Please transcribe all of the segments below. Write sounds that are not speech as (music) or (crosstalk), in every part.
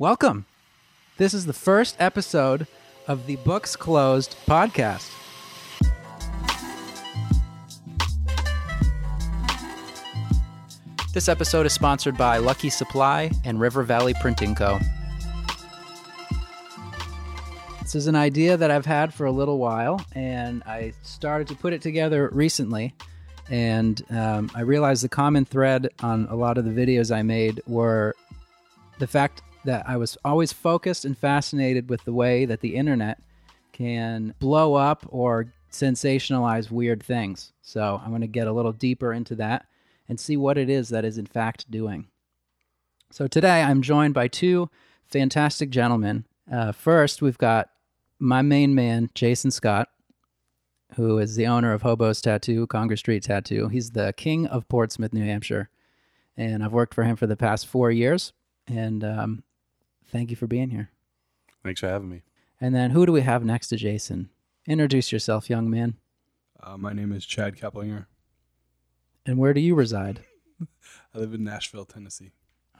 Welcome. This is the first episode of the Books Closed podcast. This episode is sponsored by Lucky Supply and River Valley Printing Co. This is an idea that I've had for a little while, and I started to put it together recently. And um, I realized the common thread on a lot of the videos I made were the fact that I was always focused and fascinated with the way that the internet can blow up or sensationalize weird things. So I'm going to get a little deeper into that and see what it is that is in fact doing. So today I'm joined by two fantastic gentlemen. Uh, first, we've got my main man, Jason Scott, who is the owner of Hobo's Tattoo, Congress Street Tattoo. He's the king of Portsmouth, New Hampshire. And I've worked for him for the past four years. And um, thank you for being here. Thanks for having me. And then who do we have next to Jason? Introduce yourself, young man. Uh, my name is Chad Koeplinger. And where do you reside? (laughs) I live in Nashville, Tennessee.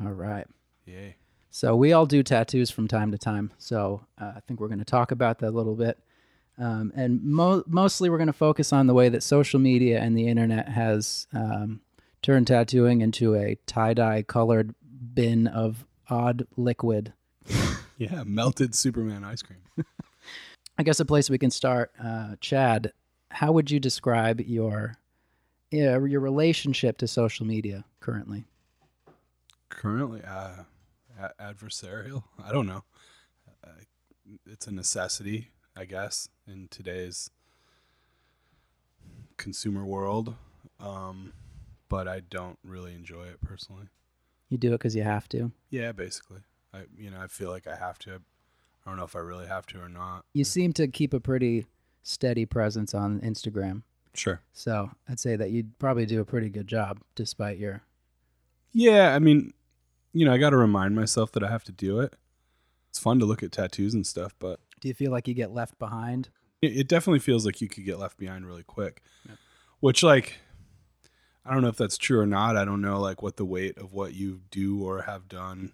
All right. Yay. So we all do tattoos from time to time. So uh, I think we're going to talk about that a little bit. Um, and mo- mostly we're going to focus on the way that social media and the internet has um, turned tattooing into a tie dye colored bin of odd liquid. (laughs) Yeah, melted Superman ice cream. (laughs) I guess a place we can start, uh, Chad. How would you describe your yeah, your relationship to social media currently? Currently, uh, a- adversarial. I don't know. Uh, it's a necessity, I guess, in today's consumer world. Um, but I don't really enjoy it personally. You do it because you have to. Yeah, basically. I you know I feel like I have to. I don't know if I really have to or not. You seem to keep a pretty steady presence on Instagram. Sure. So I'd say that you'd probably do a pretty good job despite your. Yeah, I mean, you know, I got to remind myself that I have to do it. It's fun to look at tattoos and stuff, but Do you feel like you get left behind? it, it definitely feels like you could get left behind really quick. Yep. Which, like, I don't know if that's true or not. I don't know, like, what the weight of what you do or have done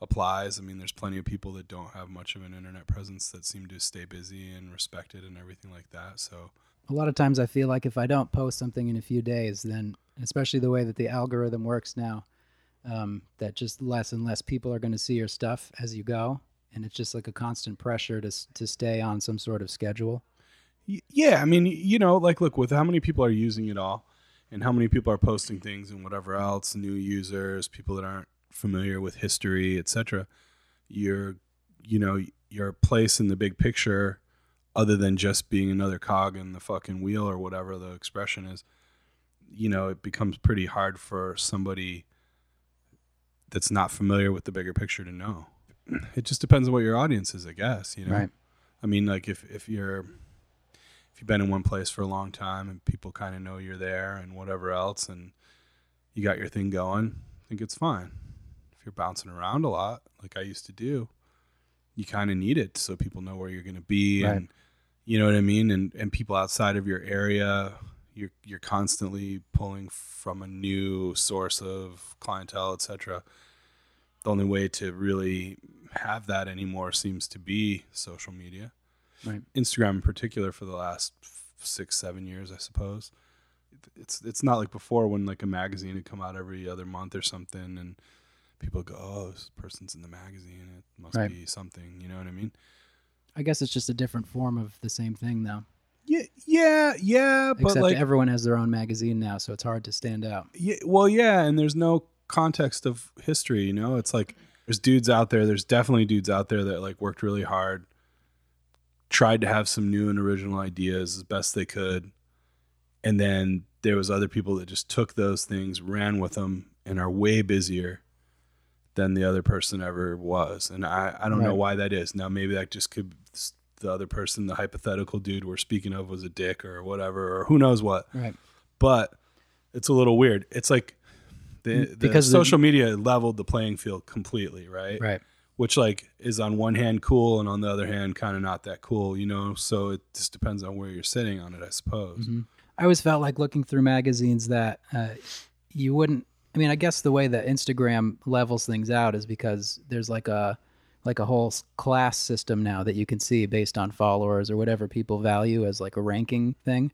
applies. I mean, there's plenty of people that don't have much of an internet presence that seem to stay busy and respected and everything like that. So, A lot of times I feel like if I don't post something in a few days, then especially the way that the algorithm works now, um, that just less and less people are going to see your stuff as you go, and it's just like a constant pressure to to stay on some sort of schedule. Yeah, I mean, you know, like look with how many people are using it all and how many people are posting things and whatever else, new users, people that aren't familiar with history, etc. Your you know, your place in the big picture other than just being another cog in the fucking wheel or whatever the expression is, you know, it becomes pretty hard for somebody that's not familiar with the bigger picture to know. It just depends on what your audience is, I guess, you know. Right. I mean, like if if you're if you've been in one place for a long time and people kind of know you're there and whatever else, and you got your thing going, I think it's fine. If you're bouncing around a lot, like I used to do, you kind of need it so people know where you're going to be, Right. and you know what I mean. And and people outside of your area, you're you're constantly pulling from a new source of clientele, etc. The only way to really have that anymore seems to be social media. Right. Instagram in particular for the last six, seven years, I suppose. It's it's not like before when like a magazine would come out every other month or something, and people go, "Oh, this person's in the magazine. It must Right. be something." You know what I mean? I guess it's just a different form of the same thing, though. Yeah, yeah, yeah. But Except like, everyone has their own magazine now, so it's hard to stand out. yeah, well, yeah, and there's no context of history. You know, it's like there's dudes out there. There's definitely dudes out there that like worked really hard, tried to have some new and original ideas as best they could, and then there was other people that just took those things, ran with them, and are way busier than the other person ever was. And I, I don't know why that is. Now maybe that just could the other person, the hypothetical dude we're speaking of, was a dick or whatever, or who knows what Right. but it's a little weird. It's like the, the Because the- social media leveled the playing field completely, right? Right. Which like is on one hand cool and on the other hand kind of not that cool, you know. So it just depends on where you're sitting on it, I suppose. I always felt like looking through magazines that uh, you wouldn't I mean, I guess the way that Instagram levels things out is because there's like a like a whole class system now that you can see based on followers or whatever people value as like a ranking thing.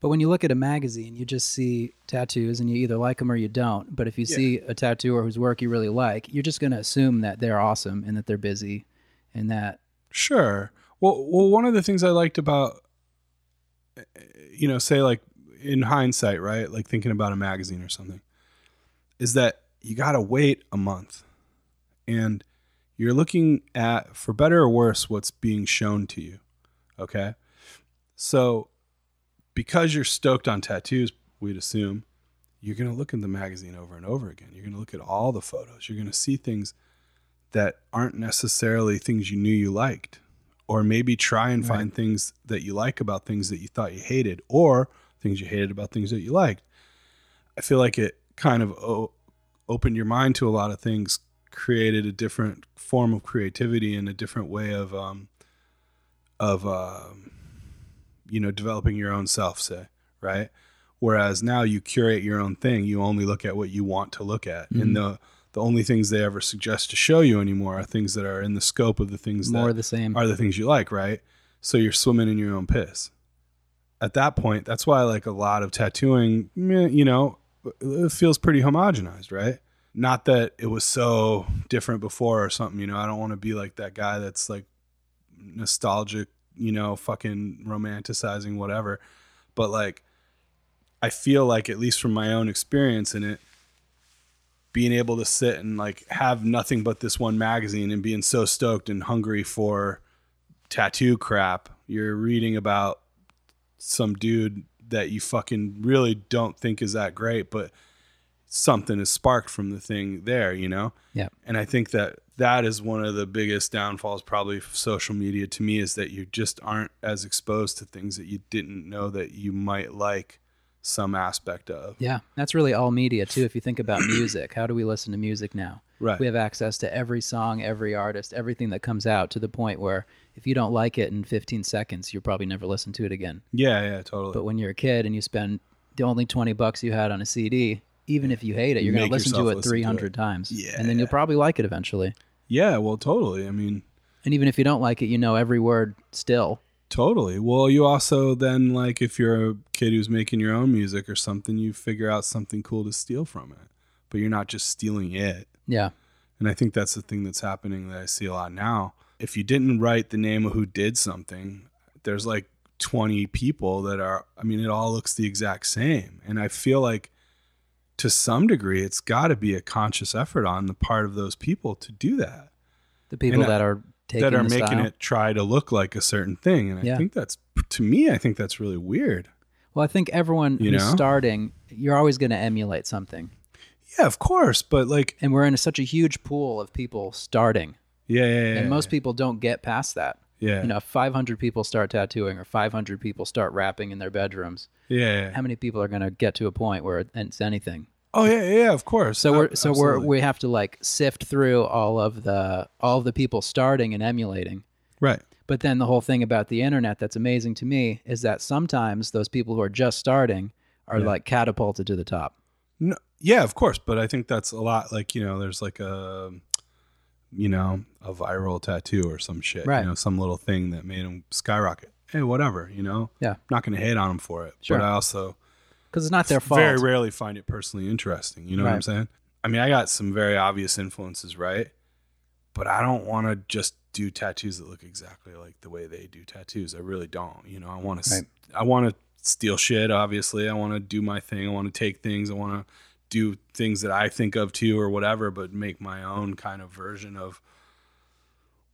But when you look at a magazine, you just see tattoos and you either like them or you don't. But if you see a tattooer whose work you really like, you're just going to assume that they're awesome and that they're busy and that Sure. Well, well, one of the things I liked about, you know, say like in hindsight, right, like thinking about a magazine or something, is that you got to wait a month, and you're looking at, for better or worse, what's being shown to you. Okay, so because you're stoked on tattoos, we'd assume you're going to look in the magazine over and over again. You're going to look at all the photos. You're going to see things that aren't necessarily things you knew you liked or maybe try and find things that you like about things that you thought you hated or things you hated about things that you liked i feel like it kind of o- opened your mind to a lot of things created a different form of creativity and a different way of um of um you know developing your own self say right whereas now you curate your own thing you only look at what you want to look at and mm-hmm. the the only things they ever suggest to show you anymore are things that are in the scope of the things more that the same. are the things you like, right? So you're swimming in your own piss. At that point, that's why like a lot of tattooing, you know, it feels pretty homogenized, right? Not that it was so different before or something, you know. I don't want to be like that guy that's like nostalgic, you know, fucking romanticizing whatever. But like I feel like at least from my own experience in it, being able to sit and like have nothing but this one magazine and being so stoked and hungry for tattoo crap. You're reading about some dude that you fucking really don't think is that great, but something is sparked from the thing there, you know? Yeah. And I think that that is one of the biggest downfalls probably of social media to me is that you just aren't as exposed to things that you didn't know that you might like some aspect of. Yeah, that's really all media too. If you think about (clears throat) music, how do we listen to music now? Right. We have access to every song, every artist, everything that comes out to the point where if you don't like it in 15 seconds, you'll probably never listen to it again. Yeah, yeah, totally. But when you're a kid and you spend the only 20 bucks you had on a CD, even if you hate it, you're going to listen to it listen to 300 it. times. Yeah. And then you'll probably like it eventually. Yeah, well, totally. I mean, And even if you don't like it, you know every word still. Totally. Well, you also then like if you're a kid who's making your own music or something, you figure out something cool to steal from it. But you're not just stealing it. Yeah. And I think that's the thing that's happening that I see a lot now. If you didn't write the name of who did something, there's like 20 people that are I mean it all looks the exact same. And I feel like to some degree it's got to be a conscious effort on the part of those people to do that. The people And, uh, that are taking that are making style. it try to look like a certain thing. And I think that's to me I think that's really weird. Well, I think everyone You who's know? starting, you're always going to emulate something. Yeah, of course, but like, And we're in such a huge pool of people starting. yeah, yeah, yeah. and most people don't get past that. Yeah, You know, 500 people start tattooing or 500 people start rapping in their bedrooms, yeah, yeah. how many people are going to get to a point where it's anything? Oh yeah, yeah, yeah, of course. So we're so we're we have to like sift through all of the all of the people starting and emulating. right. But then the whole thing about the internet that's amazing to me is that sometimes those people who are just starting are like catapulted to the top. No, yeah, of course, but I think that's a lot. Like you know, there's like a, you know, a viral tattoo or some shit. Right. You know, some little thing that made him skyrocket. Hey, whatever. You know. Yeah. I'm Not going to hate on him for it. Sure. But I also Because it's not their fault. very rarely find it personally interesting. You know what I'm saying? I mean, I got some very obvious influences, right? But I don't want to just do tattoos that look exactly like the way they do tattoos. I really don't. You know, I want to. I want to steal shit. Obviously, I want to do my thing. I want to take things. I want to do things that I think of too, or whatever. But make my own kind of version of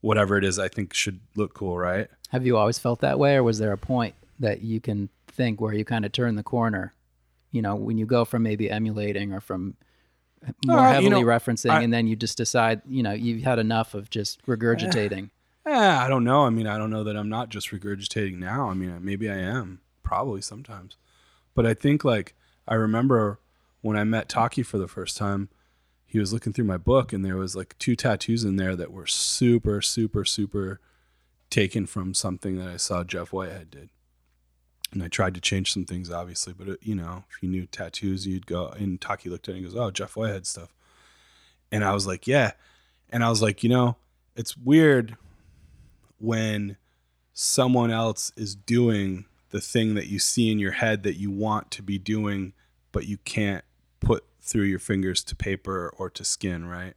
whatever it is I think should look cool, right? Have you always felt that way, or was there a point that you can think where you kind of turn the corner? You know, when you go from maybe emulating or from more Uh, you heavily know, referencing, I- and then you just decide, you know, you've had enough of just regurgitating. (sighs) Eh, I don't know. I mean, I don't know that I'm not just regurgitating now. I mean, maybe I am, probably sometimes. But I think like I remember when I met Taki for the first time, he was looking through my book and there was like two tattoos in there that were super, super, super taken from something that I saw Jeff Whitehead did. And I tried to change some things, obviously, but it, you know, if you knew tattoos, you'd go. And Taki looked at it and goes, "Oh, Jeff Whitehead stuff," and I was like, "Yeah," and I was like, you know, it's weird when someone else is doing the thing that you see in your head that you want to be doing, but you can't put through your fingers to paper or to skin, right?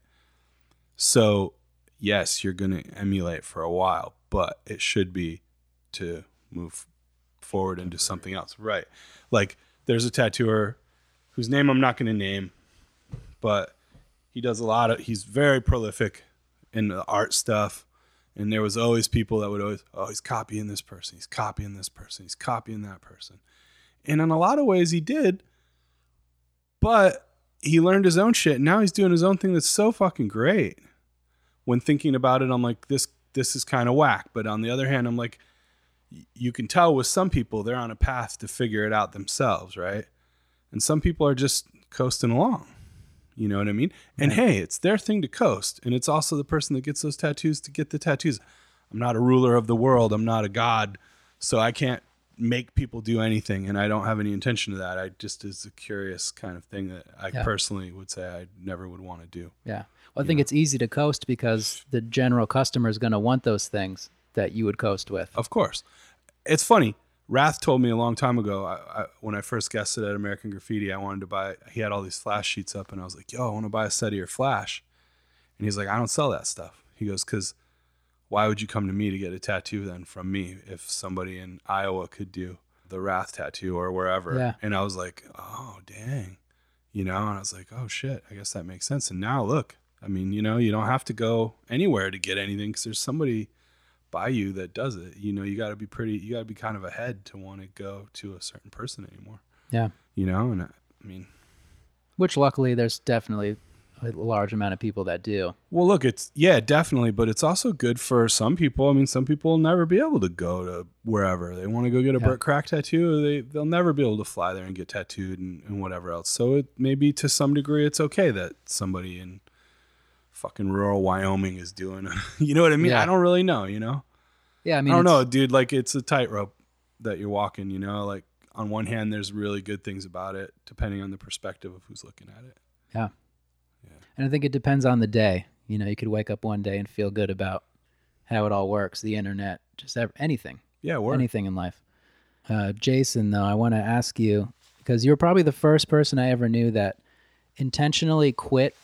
So, yes, you're going to emulate for a while, but it should be to move forward into something else. Right. Like there's a tattooer whose name I'm not going to name, but he does a lot of he's very prolific in the art stuff. And there was always people that would always, oh, he's copying this person, he's copying this person, he's copying that person. And in a lot of ways he did, but he learned his own shit. And now he's doing his own thing that's so fucking great. When thinking about it, I'm like, this this is kind of whack. But on the other hand, I'm like, you can tell with some people they're on a path to figure it out themselves, right? And some people are just coasting along. You know what I mean? And Right. hey, it's their thing to coast, and it's also the person that gets those tattoos to get the tattoos. I'm not a ruler of the world. I'm not a god, so I can't make people do anything, and I don't have any intention of that. I just is a curious kind of thing that I Yeah. personally would say I never would want to do. Yeah. Well, I think it's easy to coast because the general customer is going to want those things that you would coast with. Of course. It's funny. Wrath told me a long time ago I, I, when I first guested at American Graffiti, I wanted to buy, he had all these flash sheets up, and I was like, yo, I want to buy a set of your flash. And he's like, I don't sell that stuff. He goes, because why would you come to me to get a tattoo then from me if somebody in Iowa could do the Wrath tattoo or wherever? Yeah. And I was like, oh, dang. You know, and I was like, oh, shit, I guess that makes sense. And now look, I mean, you know, you don't have to go anywhere to get anything because there's somebody by you that does it. You know, you got to be pretty, you got to be kind of ahead to want to go to a certain person anymore. Yeah. You know, and I, I mean, Which luckily there's definitely a large amount of people that do. well, look, it's yeah, definitely, but it's also good for some people. I mean, some people will never be able to go to wherever they want to go get a Yeah. Bert Krak tattoo. They they'll never be able to fly there and get tattooed and, and whatever else. So it maybe to some degree it's okay that somebody in fucking rural Wyoming is doing. It. (laughs) You know what I mean? Yeah. I don't really know. You know. Yeah, I mean, I, don't know, dude. Like it's a tightrope that you're walking. You know, like on one hand, there's really good things about it, depending on the perspective of who's looking at it. Yeah. And I think it depends on the day. You know, you could wake up one day and feel good about how it all works, the internet, just anything, Yeah, word. anything in life. Uh, Jason, though, I want to ask you because you're probably the first person I ever knew that intentionally quit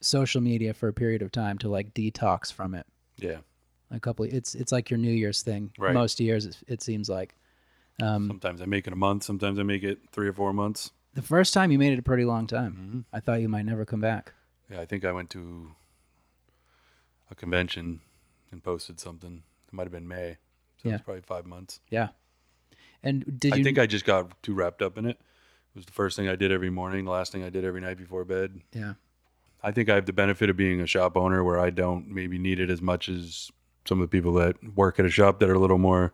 social media for a period of time to like detox from it. Yeah. A couple, it's it's like your New Year's thing. Right. Most years, it, it seems like. Um, Sometimes I make it a month. Sometimes I make it three or four months. The first time you made it a pretty long time. Mm-hmm. I thought you might never come back. Yeah, I think I went to a convention and posted something. It might have been May. So Yeah. it's probably five months. Yeah. And did you I you? think I just got too wrapped up in it. It was the first thing I did every morning, the last thing I did every night before bed. yeah. I think I have the benefit of being a shop owner where I don't maybe need it as much as some of the people that work at a shop that are a little more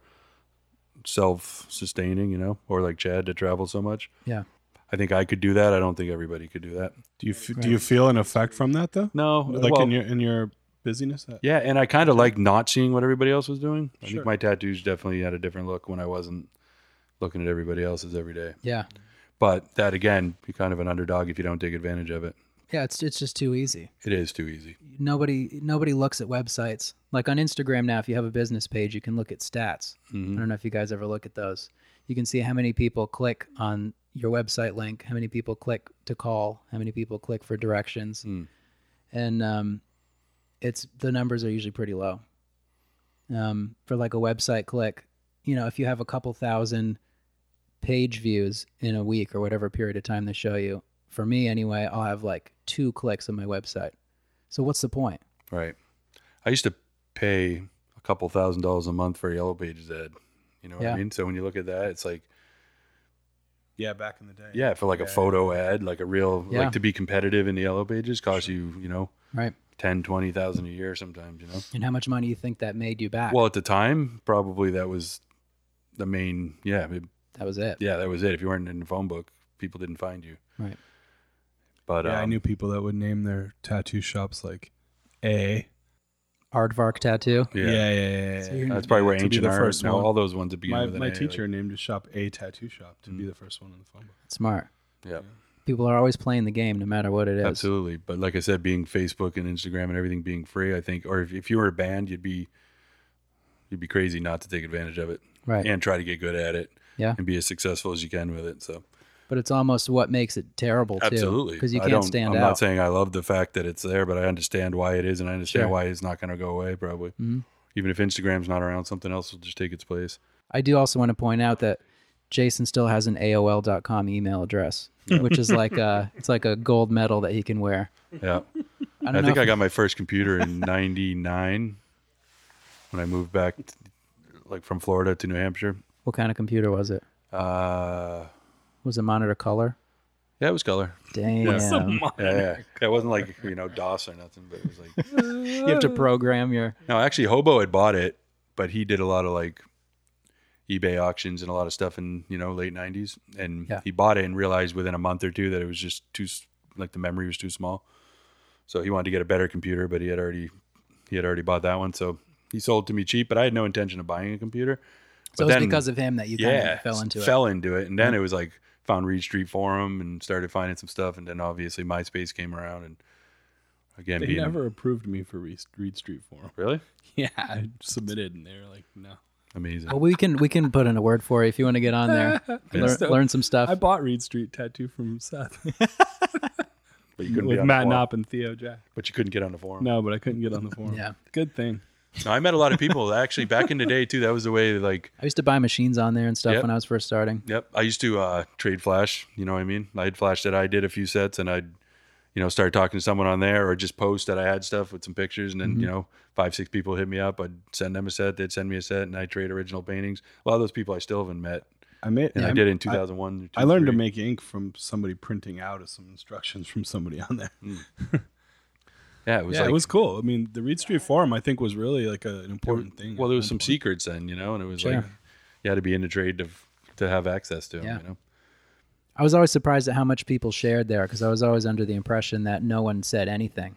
self sustaining, you know, or like Chad to travel so much. Yeah. I think I could do that. I don't think everybody could do that. Do you f- do you feel an effect from that though? No, Like well, in your in your busyness? Uh, yeah, and I kind of like not seeing what everybody else was doing. I Sure. think my tattoos definitely had a different look when I wasn't looking at everybody else's every day. Yeah. But that again, you're kind of an underdog if you don't take advantage of it. Yeah. It's it's just too easy. It is too easy. Nobody nobody looks at websites. Like on Instagram now, if you have a business page, you can look at stats. Mm-hmm. I don't know if you guys ever look at those. You can see how many people click on your website link, how many people click to call, how many people click for directions, Hmm. and um, it's the numbers are usually pretty low. Um, for like a website click, you know, if you have a couple thousand page views in a week or whatever period of time they show you, for me anyway, I'll have like two clicks on my website. So what's the point? Right. I used to pay a couple thousand dollars a month for a Yellow Pages ad. You know what Yeah. I mean? So when you look at that, it's like, Yeah, back in the day. yeah, for like a Yeah. photo ad, like a real, Yeah. like to be competitive in the Yellow Pages costs you, you know, Right. 10, 20,000 a year sometimes, you know? And how much money you think that made you back? Well, at the time, probably that was the main, yeah, it- that was it. yeah, that was it. If you weren't in the phone book, people didn't find you. Right. But Yeah, I um, knew people that would name their tattoo shops like A Aardvark tattoo. Yeah, yeah, yeah. yeah, yeah. you're- that's probably where To be ancient the art. first No, one. all those ones that begin my my A, teacher like- named his shop a tattoo shop to be mm. the first one in the phone book. Smart. yeah, People are always playing the game, no matter what it is. absolutely. But like I said, being Facebook and Instagram and everything being free, I think, or if, if you were a band, you'd be you'd be crazy not to take advantage of it Right. and try to get good at it Yeah. and be as successful as you can with it. So But it's almost what makes it terrible too. absolutely, Because you I can't stand I'm out. not saying I love the fact that it's there, but I understand why it is, and I understand Sure. why it's not going to go away. Probably, Mhm. even if Instagram's not around, something else will just take its place. I do also want to point out that Jason still has an AOL.com email address, which is like (laughs) a it's like a gold medal that he can wear. Yeah. I don't I, think I got my first computer in (laughs) '99 when I moved back, t- like from Florida to New Hampshire. what kind of computer was it? Uh, Was it monitor color? yeah, it was color. Damn. Yeah, yeah. It wasn't like you know DOS or nothing, but it was like (laughs) You have to program your no. Actually, Hobo had bought it, but he did a lot of like eBay auctions and a lot of stuff in you know late '90s, and Yeah. he bought it and realized within a month or two that it was just too like the memory was too small. So he wanted to get a better computer, but he had already he had already bought that one. So he sold to me cheap, but I had no intention of buying a computer. So But was then- because of him that you kind yeah, of fell into it. fell into it, and then hmm. it was like found Reed Street Forum and started finding some stuff, and then obviously MySpace came around, and again, They being never approved me for Reed Reed Street Forum. really (laughs) Yeah, I submitted and they were like, no. amazing. Well, we can we can put in a word for you if you want to get on there, (laughs) learn, So- learn some stuff. I bought Reed Street tattoo from Seth (laughs) but you couldn't be with on Matt the forum. Knopp and Theo Jack. but you couldn't get on the forum. No, but I couldn't get on the forum. Yeah. good thing. No, I met a lot of people actually back in the day too. That was the way. Like, I used to buy machines on there and stuff Yep. when I was first starting. yep, I used to uh, trade flash. You know what I mean? I had flash that I did a few sets, and I'd you know start talking to someone on there, or just post that I had stuff with some pictures, and then Mm-hmm. you know five six people hit me up. I'd send them a set. They'd send me a set, and I trade original paintings. A lot of those people I still haven't met, I made. and I yeah, did in 2001. I learned to make ink from somebody printing out of some instructions from somebody on there. (laughs) Yeah, it was yeah, like it was cool. I mean, the Reed Street Forum, I think, was really like a, an important thing. Well, there was some point. secrets then, you know, and it was Sure. like you had to be in the trade to to have access to them. Yeah. You know, I was always surprised at how much people shared there because I was always under the impression that no one said anything.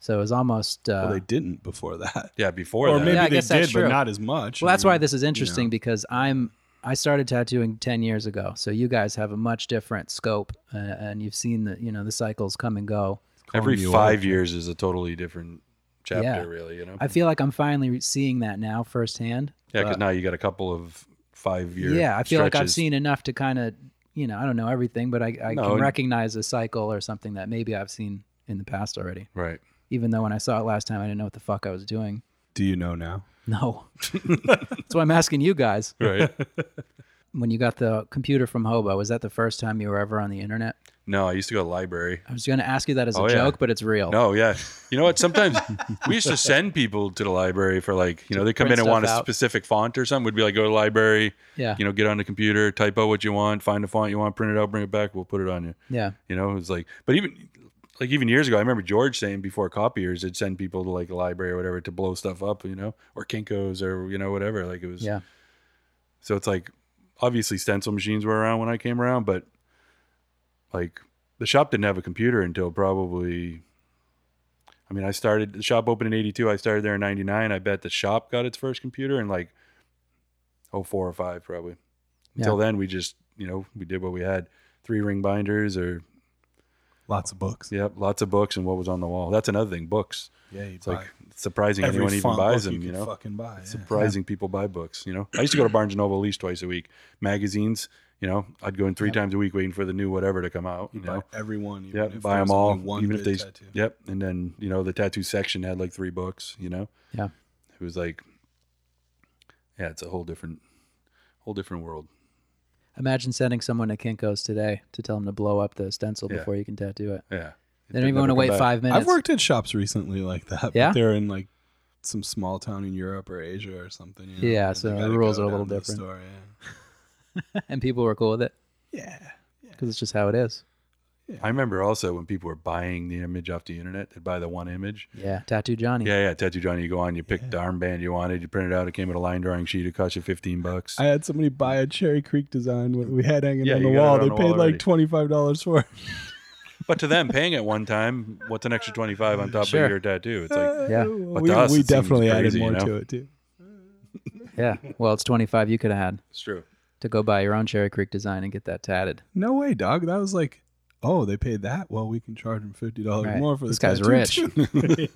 So it was almost. Uh, Well, they didn't before that. yeah, before Or that, maybe Yeah, they did, but not as much. well, I that's why this is interesting know. because I'm. I started tattooing ten years ago, so you guys have a much different scope, uh, and you've seen the you know the cycles come and go. Every five old. years is a totally different chapter, Yeah. really. You know, I feel like I'm finally seeing that now firsthand. yeah, because now you got a couple of five years. yeah, I feel like I've seen enough to kind of, you know, I don't know everything, but I, I No, can and- recognize a cycle or something that maybe I've seen in the past already. right. Even though when I saw it last time, I didn't know what the fuck I was doing. Do you know now? No, (laughs) that's why I'm asking you guys. Right. (laughs) When you got the computer from Hobo, was that the first time you were ever on the internet? No, I used to go to the library. I was going to ask you that as a Oh, yeah. joke, but it's real. No, yeah. You know what? (laughs) Sometimes we used to send people to the library for like, you know, they come print in and want a stuff out. specific font or something. We'd be like, go to the library, Yeah, you know, get on the computer, type out what you want, find the font you want, print it out, bring it back, we'll put it on you. yeah, You know, it was like, but even like even years ago, I remember George saying before copiers, they'd send people to like a library or whatever to blow stuff up, you know, or Kinkos or you know whatever. Like it was. yeah. So it's like obviously stencil machines were around when I came around, but like the shop didn't have a computer until probably. I mean, I started the shop opened in '82. I started there in '99. I bet the shop got its first computer in like 04 or five, probably. Until then, we just you know we did what we had: three ring binders or Lots of books. Yep, lots of books and what was on the wall. That's another thing. Books. Yeah, you It's like surprising every anyone even buys them. You could know, fucking buy. yeah. surprising people buy books. You know, I used to go to Barnes and Noble at least twice a week. Magazines. You know, I'd go in three times a week waiting for the new whatever to come out. You You know, every one. even buy them all, One even if they. tattoo. Yep, and then you know the tattoo section had like three books. You know, Yeah. it was like, yeah, it's a whole different, whole different world. Imagine sending someone to Kinko's today to tell them to blow up the stencil Yeah. before you can tattoo it. Yeah, They don't even want to wait five minutes. I've worked at shops recently like that. but Yeah? they're in like some small town in Europe or Asia or something. You know, Yeah, and so the rules are a little different. store, yeah. (laughs) and people were cool with it yeah, because it's just how it is. I remember also when people were buying the image off the internet, they'd buy the one image. Yeah, Tattoo Johnny. Yeah, yeah. Tattoo Johnny, you go on, you pick the armband you wanted, you print it out. It came with a line drawing sheet. It cost you fifteen bucks. I had somebody buy a Cherry Creek design what we had hanging Yeah, on the wall. on They the paid wall like twenty five dollars for it. (laughs) (laughs) But to them, paying it one time, what's an extra twenty five on top Sure. of your tattoo? It's like uh, Yeah. But we, to us, we it seems definitely added crazy, you more know? to it too. Yeah. Well, it's 25 you could have had it's true. To go buy your own Cherry Creek design and get that tatted. No way, dog. That was like, oh, they paid that. Well, we can charge them fifty dollars Right. more for This the guy's tattoo, rich.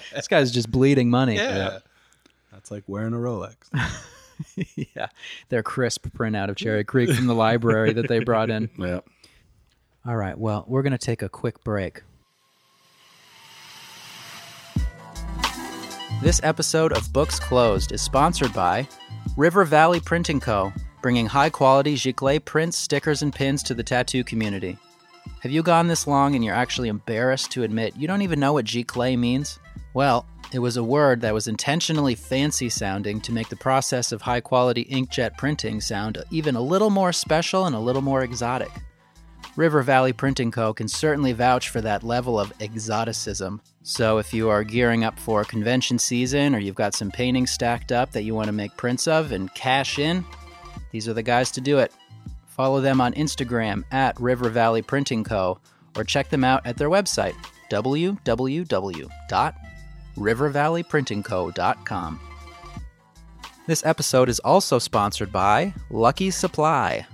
(laughs) This guy's just bleeding money. yeah. That's like wearing a Rolex. (laughs) yeah. Their crisp printout of Cherry (laughs) Creek from the library that they brought in. Yeah. All right. Well, we're going to take a quick break. This episode of Books Closed is sponsored by River Valley Printing Co., bringing high quality giclée prints, stickers, and pins to the tattoo community. Have you gone this long and you're actually embarrassed to admit you don't even know what giclée means? Well, it was a word that was intentionally fancy sounding to make the process of high quality inkjet printing sound even a little more special and a little more exotic. River Valley Printing Co. can certainly vouch for that level of exoticism. So, if you are gearing up for convention season or you've got some paintings stacked up that you want to make prints of and cash in, these are the guys to do it. Follow them on Instagram at River Valley Printing Co. or check them out at their website, www.rivervalleyprintingco.com. This episode is also sponsored by Lucky Supply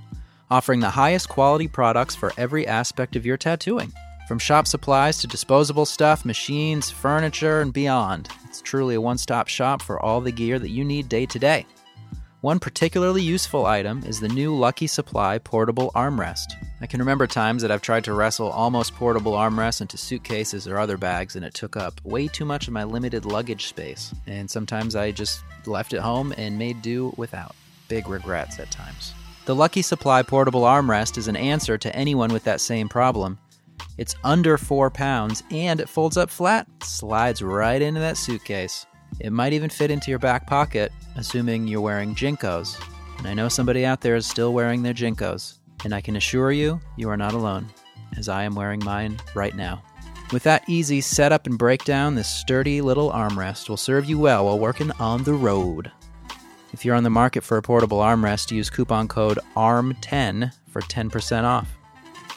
offering the highest quality products for every aspect of your tattooing. From shop supplies to disposable stuff, machines, furniture, and beyond. It's truly a one stop shop for all the gear that you need day to day. One particularly useful item is the new Lucky Supply portable armrest. I can remember times that I've tried to wrestle almost portable armrests into suitcases or other bags, and it took up way too much of my limited luggage space. And sometimes I just left it home and made do without. Big regrets at times. The Lucky Supply portable armrest is an answer to anyone with that same problem. It's under four pounds and it folds up flat, slides right into that suitcase. It might even fit into your back pocket, assuming you're wearing JNCOs. And I know somebody out there is still wearing their JNCOs. And I can assure you, you are not alone, as I am wearing mine right now. With that easy setup and breakdown, this sturdy little armrest will serve you well while working on the road. If you're on the market for a portable armrest, use coupon code ARM10 for 10% off.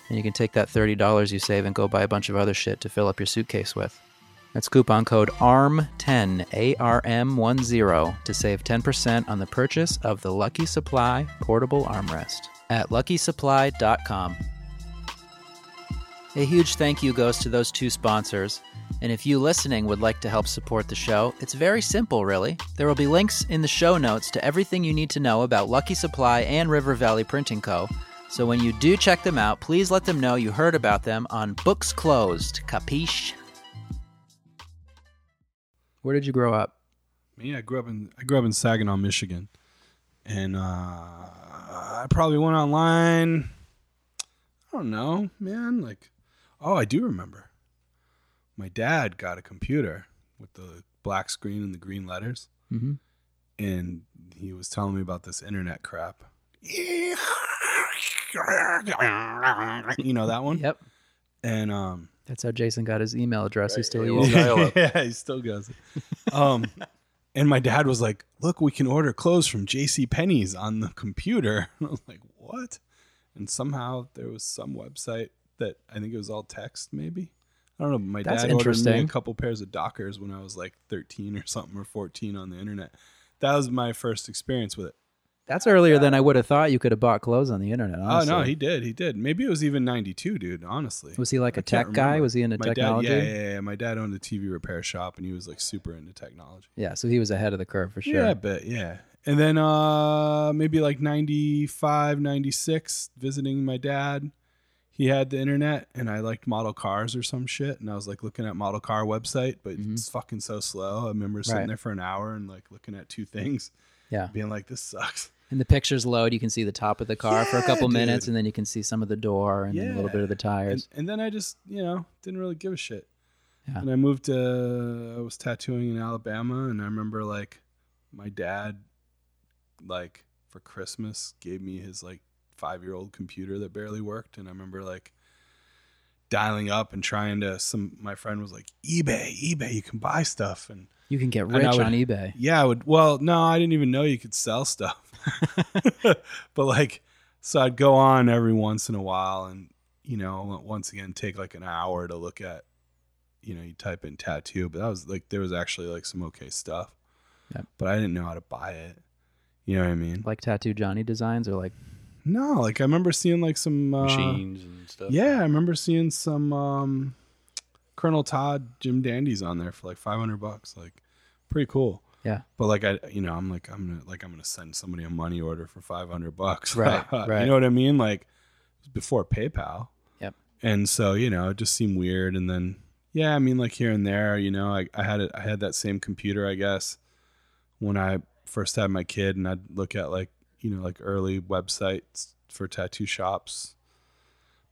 And you can take that $30 you save and go buy a bunch of other shit to fill up your suitcase with. That's coupon code ARM10, A R M 10, to save 10% on the purchase of the Lucky Supply portable armrest at luckysupply.com. A huge thank you goes to those two sponsors. And if you listening would like to help support the show, it's very simple, really. There will be links in the show notes to everything you need to know about Lucky Supply and River Valley Printing Co. So when you do check them out, please let them know you heard about them on Books Closed. Capiche? Where did you grow up? Me, I grew up in I grew up in Saginaw, Michigan, and uh, I probably went online. I don't know, man. Like, oh, I do remember. My dad got a computer with the black screen and the green letters, Mm-hmm. and he was telling me about this internet crap. (laughs) You know that one? Yep. And um, That's how Jason got his email address. He still yeah, uses. well, dial-up. (laughs) (laughs) yeah, he still goes. (laughs) Um, and my dad was like, "Look, we can order clothes from J.C. Penney's on the computer." And I was like, "What?" And somehow there was some website that I think it was all text, maybe. I don't know. But my That's dad ordered me interesting. a couple pairs of Dockers when I was like 13 or something, or 14 on the internet. That was my first experience with it. That's earlier than I would have thought you could have bought clothes on the internet. Honestly. Oh no, he did. He did. Maybe it was even 92, dude. Honestly, was he like a I tech guy? Was he into my technology? Dad, yeah, yeah, yeah. My dad owned a TV repair shop, and he was like super into technology. Yeah, so he was ahead of the curve for sure. Yeah, but yeah. And then uh maybe like 95, 96, visiting my dad. He had the internet and I liked model cars or some shit. And I was like looking at model car website, but Mhm. it's fucking so slow. I remember sitting Right. there for an hour and like looking at two things, Yeah. being like, this sucks. And the pictures load. You can see the top of the car for a Yeah, couple minutes, and then you can see some of the door and then a little bit of the And, tires. and then I just, you know, didn't really give a shit. Yeah. And I moved to, I was tattooing in Alabama. And I remember like my dad, like for Christmas, gave me his like five year old computer that barely worked. And I remember like dialing up and trying to, some, my friend was like, eBay, eBay, you can buy stuff. And You can get rich would- on eBay. yeah, I would, well, no, I didn't even know you could sell stuff. (laughs) but like, so I'd go on every once in a while and you know, once again, take like an hour to look at, you know, you type in tattoo, but that was like, there was actually like some okay stuff. Yep. But I didn't know how to buy it. You know what I mean? Like Tattoo Johnny designs or like No, like I remember seeing like some uh, Machines and stuff. Yeah, I remember seeing some um, Colonel Todd Jim Dandy's on there for like 500 bucks. Like, pretty cool. Yeah. But like I, you know, I'm like I'm gonna like I'm gonna send somebody a money order for 500 bucks. Right, (laughs) right. You know what I mean? Like, before PayPal. Yep. And so you know, it just seemed weird. And then yeah, I mean, like here and there, you know, I, I had it. I had that same computer, I guess, when I first had my kid, and I'd look at like you know like early websites for tattoo shops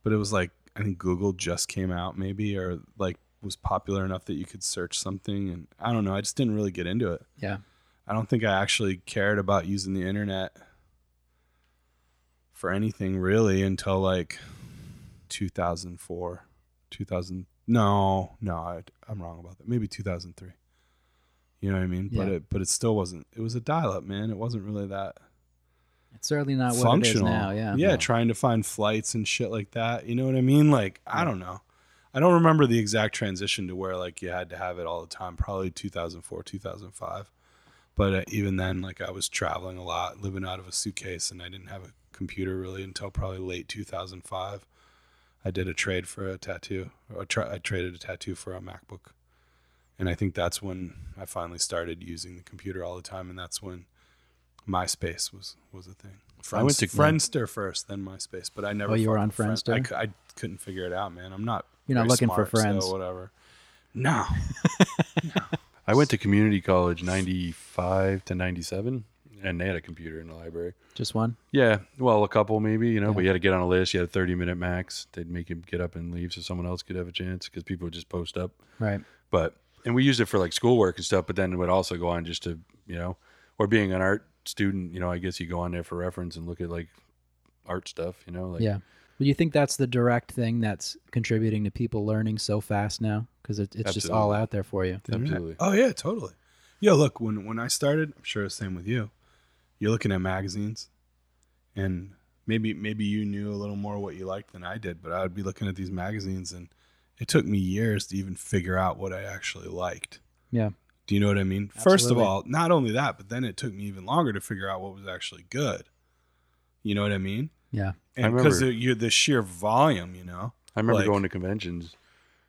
but it was like I think Google just came out maybe or like was popular enough that you could search something and I don't know I just didn't really get into it. yeah. I don't think I actually cared about using the internet for anything really until like 2004 2000 no no I, I'm wrong about that maybe 2003 you know what I mean Yeah. but it but it still wasn't it was a dial up man it wasn't really that It's certainly not what functional. it is now. Yeah. Yeah, trying to find flights and shit like that. You know what I mean? Like, I don't know. I don't remember the exact transition to where like you had to have it all the time. Probably 2004, 2005. But uh, even then, like I was traveling a lot, living out of a suitcase, and I didn't have a computer really until probably late 2005. I did a trade for a tattoo. Or tra- I traded a tattoo for a MacBook, and I think that's when I finally started using the computer all the time, and that's when MySpace was was a thing. I went to- Friendster first, then MySpace, but I never. Oh, you were on with Friend- Friendster? I, I couldn't figure it out, man. I'm not. You're not very looking for friends, so whatever. No. (laughs) I went to community college 95 to 97 and they had a computer in the library. Just one. Yeah, well, a couple maybe, you know, but you had to get on a list. You had a 30 minute max. They'd make you get up and leave so someone else could have a chance because people would just post up. Right. But, and we used it for like schoolwork and stuff, but then it would also go on just to, you know, or being an art student, you know, I guess you go on there for reference and look at like art stuff, you know, like, yeah. Well, you think that's the direct thing that's contributing to people learning so fast now because it, it's just all out there for you. absolutely. Oh yeah, totally. Yo, look when when I started, I'm sure the same with you. You're looking at magazines, and maybe maybe you knew a little more what you liked than I did, but I would be looking at these magazines, and it took me years to even figure out what I actually liked. Yeah. Do you know what I mean? First of all, not only that, but then it took me even longer to figure out what was actually good. You know what I mean? Yeah. And because you're the sheer volume, you know. I remember Like- going to conventions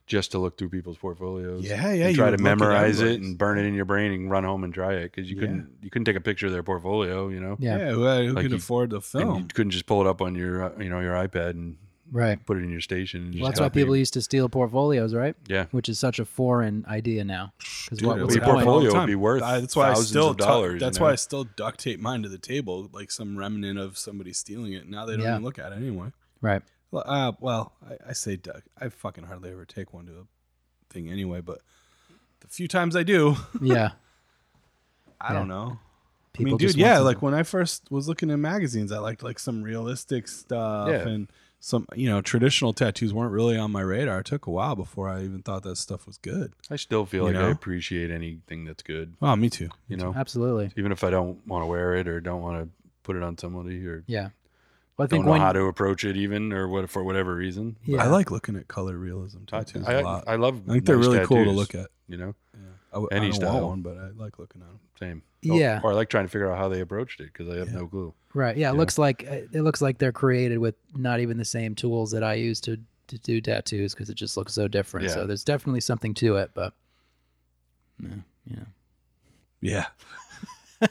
just to look through people's portfolios. Yeah, yeah, And try would to memorize it and burn it in your brain and run home and try it because you Yeah. couldn't you couldn't take a picture of their portfolio, you know. Yeah. Yeah, who, who Like could you- afford the And film? you couldn't just pull it up on your uh, you know your iPad and Right. put it in your station. And Well, just that's why copy people used to steal portfolios, right? Yeah. Which is such a foreign idea now. Because Dude, what it was your the happen point? portfolio would be worth I- that's why I thousands still of tu- dollars, that's you why know? I still duct tape mine to the table, like some remnant of somebody stealing it. Now they don't Yeah. even look at it anyway. Right. Well, Uh, well, I, I say duct. I fucking hardly ever take one to a thing anyway. But the few times I do, (laughs) Yeah. I Yeah. don't know. I mean, dude, just want yeah. some- Like when I first was looking at magazines, I liked like some realistic stuff Yeah. and some, you know, traditional tattoos weren't really on my radar. It took a while before I even thought that stuff was good. I still feel You like I appreciate anything that's good. Well, me too. You know, Absolutely. even if I don't want to wear it or don't want to put it on somebody or Yeah. Well, I don't think know when how to approach it even or what for whatever reason. yeah. I like looking at color realism tattoos I, a lot. I love. I think they're nice really cool to look at. You know, I, w- Any I don't style. want one, but I like looking at them. same. Yeah. Or, or I like trying to figure out how they approached it because I have Yeah. no clue. Right. Yeah. It Yeah. looks like uh, it looks like they're created with not even the same tools that I use to to do tattoos because it just looks so different. Yeah. So there's definitely something to it, but yeah, yeah. Yeah, (laughs)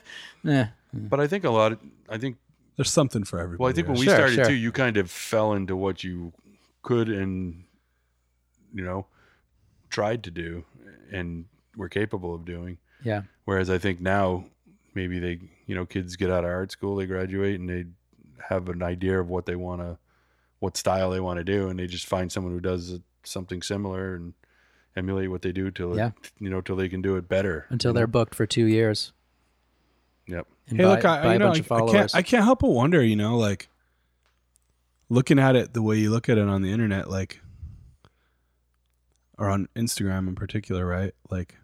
Eh, But I think a lot. Of, I think. there's something for everybody. Well, I think when we Sure, started sure. too, you kind of fell into what you could and you know tried to do and were capable of doing. yeah. Whereas I think now maybe they, you know, kids get out of art school, they graduate, and they have an idea of what they want to, what style they want to do, and they just find someone who does something similar and emulate what they do till, Yeah. it, you know, till they can do it better. Until they're know? booked for two years. Yep. And Hey, buy, look, I, buy you a know, bunch I, of I can't, I can't help but wonder, you know, like looking at it the way you look at it on the internet, like, or on Instagram in particular, right? Like,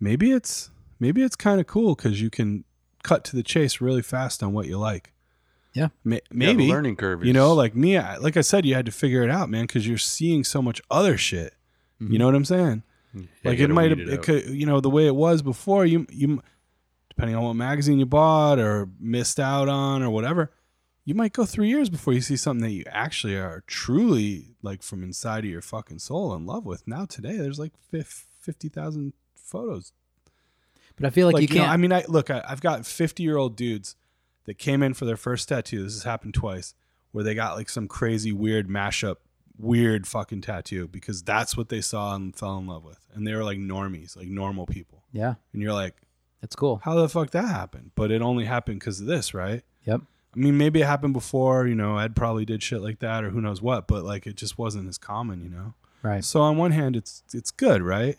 maybe it's maybe it's kind of cool because you can cut to the chase really fast on what you like. Yeah. Ma- Yeah, maybe learning curve. you know, like me, I, like I said, you had to figure it out, man, because you're seeing so much other shit. You mm-hmm. know what I'm saying? Yeah, like it might have, weed it could, you know, the way it was before. You, you, depending on what magazine you bought or missed out on or whatever, you might go three years before you see something that you actually are truly like from inside of your fucking soul in love with. Now today, there's like fif- fifty thousand photos But I feel like, you know, can't. I mean, I look, I, I've got 50 year old dudes that came in for their first tattoo. This has happened twice, where they got like some crazy, weird mashup, weird fucking tattoo because that's what they saw and fell in love with, and they were like normies, like normal people, yeah, and you're like, it's cool. how the fuck that happened? But it only happened because of this, right? Yep. I mean, maybe it happened before, you know, Ed probably did shit like that, or who knows what, but like it just wasn't as common, you know. Right. So on one hand, it's it's good, right?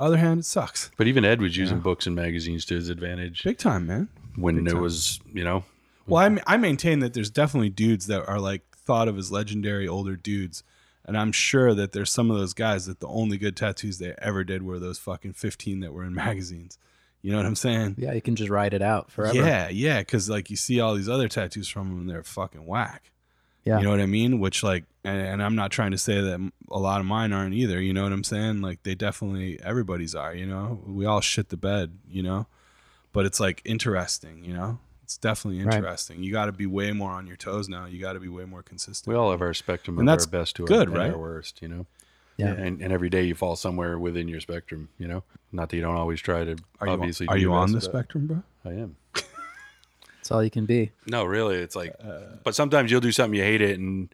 Other hand, it sucks, But even Ed was using Yeah. books and magazines to his advantage big time, man. when big it time. was, you know, Well, I, I maintain that there's definitely dudes that are like thought of as legendary older dudes. And I'm sure that there's some of those guys that the only good tattoos they ever did were those fucking 15 that were in (laughs) magazines. You know what I'm saying? Yeah, you can just write it out forever. Yeah, yeah. Because like you see all these other tattoos from them and they're fucking whack. Yeah. You know what I mean? Which like, and, and I'm not trying to say that a lot of mine aren't either. You know what I'm saying? Like they definitely, everybody's are. You know, we all shit the bed. You know, but it's like interesting. You know, it's definitely Right. interesting. You got to be way more on your toes now. You got to be way more consistent. we all have our spectrum And of that's our best to good, our, and right? our worst, you know. Yeah. And, and every day you fall somewhere within your spectrum, you know. Not that you don't always try to are you, obviously. are you on the spectrum, bro? I am. That's all you can be. No, really, it's like. Uh, but sometimes you'll do something you hate it, and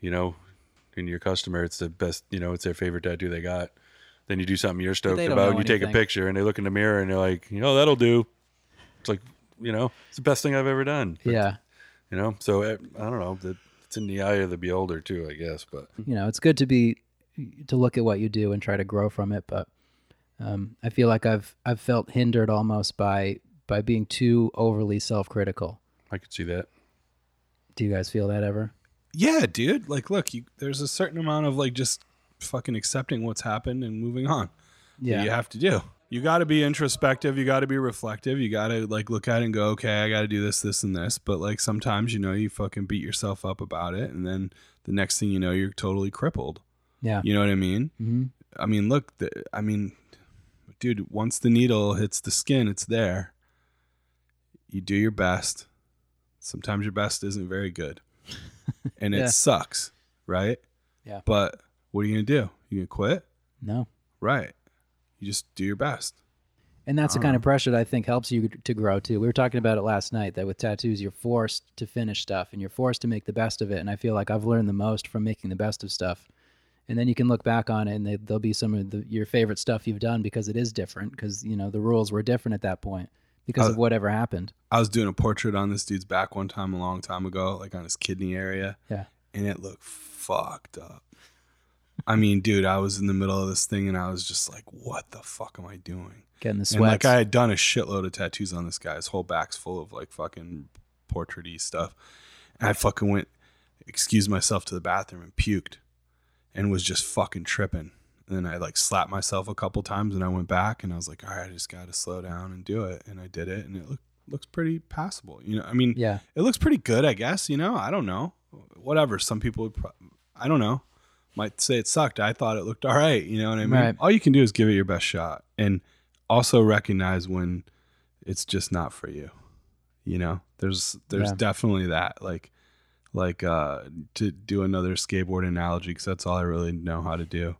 you know, and your customer, it's the best. You know, it's their favorite tattoo they got. Then you do something you're stoked about, and you take a picture, and they look in the mirror, and they're like, you know, that'll do. It's like, you know, it's the best thing I've ever done. But, Yeah. You know, so eh, I don't know. that It's in the eye of the beholder too, I guess. But you know, it's good to be to look at what you do and try to grow from it. But um, I feel like I've I've felt hindered almost by by being too overly self critical. I could see that. Do you guys feel that ever? Yeah, dude. Like, look, you, there's a certain amount of like just fucking accepting what's happened and moving on. Yeah. you have to do. You got to be introspective. You got to be reflective. You got to like look at it and go, okay, I got to do this, this, and this. But like sometimes, you know, you fucking beat yourself up about it, and then the next thing you know, you're totally crippled. Yeah. You know what I mean? hmm I mean, look, the, I mean, dude, once the needle hits the skin, it's there. You do your best. Sometimes your best isn't very good, (laughs) and it Yeah. sucks, right? Yeah. But what are you gonna do? You gonna quit? No. Right. You just do your best. And that's the kind of ah. pressure that I think helps you to grow too. We were talking about it last night that with tattoos, you're forced to finish stuff and you're forced to make the best of it. And I feel like I've learned the most from making the best of stuff. And then you can look back on it and they, there'll be some of the, your favorite stuff you've done because it is different because, you know, the rules were different at that point because Uh, of whatever happened. I was doing a portrait on this dude's back one time a long time ago, like on his kidney area. Yeah. And it looked fucked up. I mean, dude, I was in the middle of this thing and I was just like, what the fuck am I doing? Getting the And like I had done a shitload of tattoos on this guy. His whole back's full of like fucking portraity stuff. And I fucking went, excused myself to the bathroom and puked and was just fucking tripping. And then I like slapped myself a couple times and I went back and I was like, all right, I just got to slow down and do it. And I did it and it look, looks pretty passable. You know, I mean, yeah. it looks pretty good, I guess. You know, I don't know. Whatever. Some people would, pro- I don't know, might say it sucked. I thought it looked all right. You know what I mean? Right. All you can do is give it your best shot and also recognize when it's just not for you. You know, there's there's Yeah. definitely that. Like, like uh, to do another skateboard analogy because that's all I really know how to do.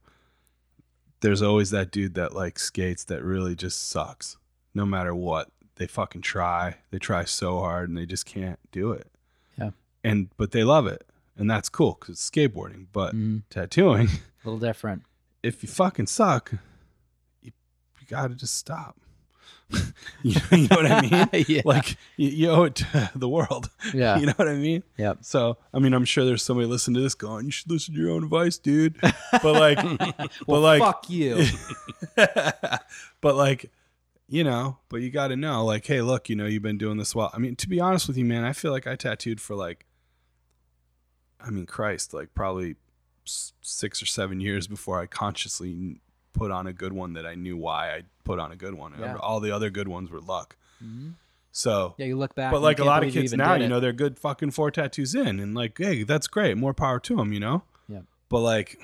There's always that dude that like skates that really just sucks, no matter what. They fucking try. They try so hard and they just can't do it. Yeah. And but they love it, and that's cool because it's skateboarding. But Mhm. tattooing, A little different. if you fucking suck, you, you gotta just stop. (laughs) you, know, you know what I mean? (laughs) yeah. Like you, you owe it to the world. yeah. You know what I mean? Yeah. So I mean, I'm sure there's somebody listening to this going, "You should listen to your own advice, dude." But like, (laughs) but like, Fuck you. but like, you know, but you got to know, like, hey, look, you know, you've been doing this well. I mean, to be honest with you, man, I feel like I tattooed for like, I mean, Christ, like probably six or seven years before I consciously put on a good one that I knew why I put on a good one. Yeah. All the other good ones were luck. Mhm. So Yeah, you look back. but like a lot of believe you kids now, you know, they're good fucking four tattoos in, and like, hey, that's great, more power to them, you know. Yeah. But like,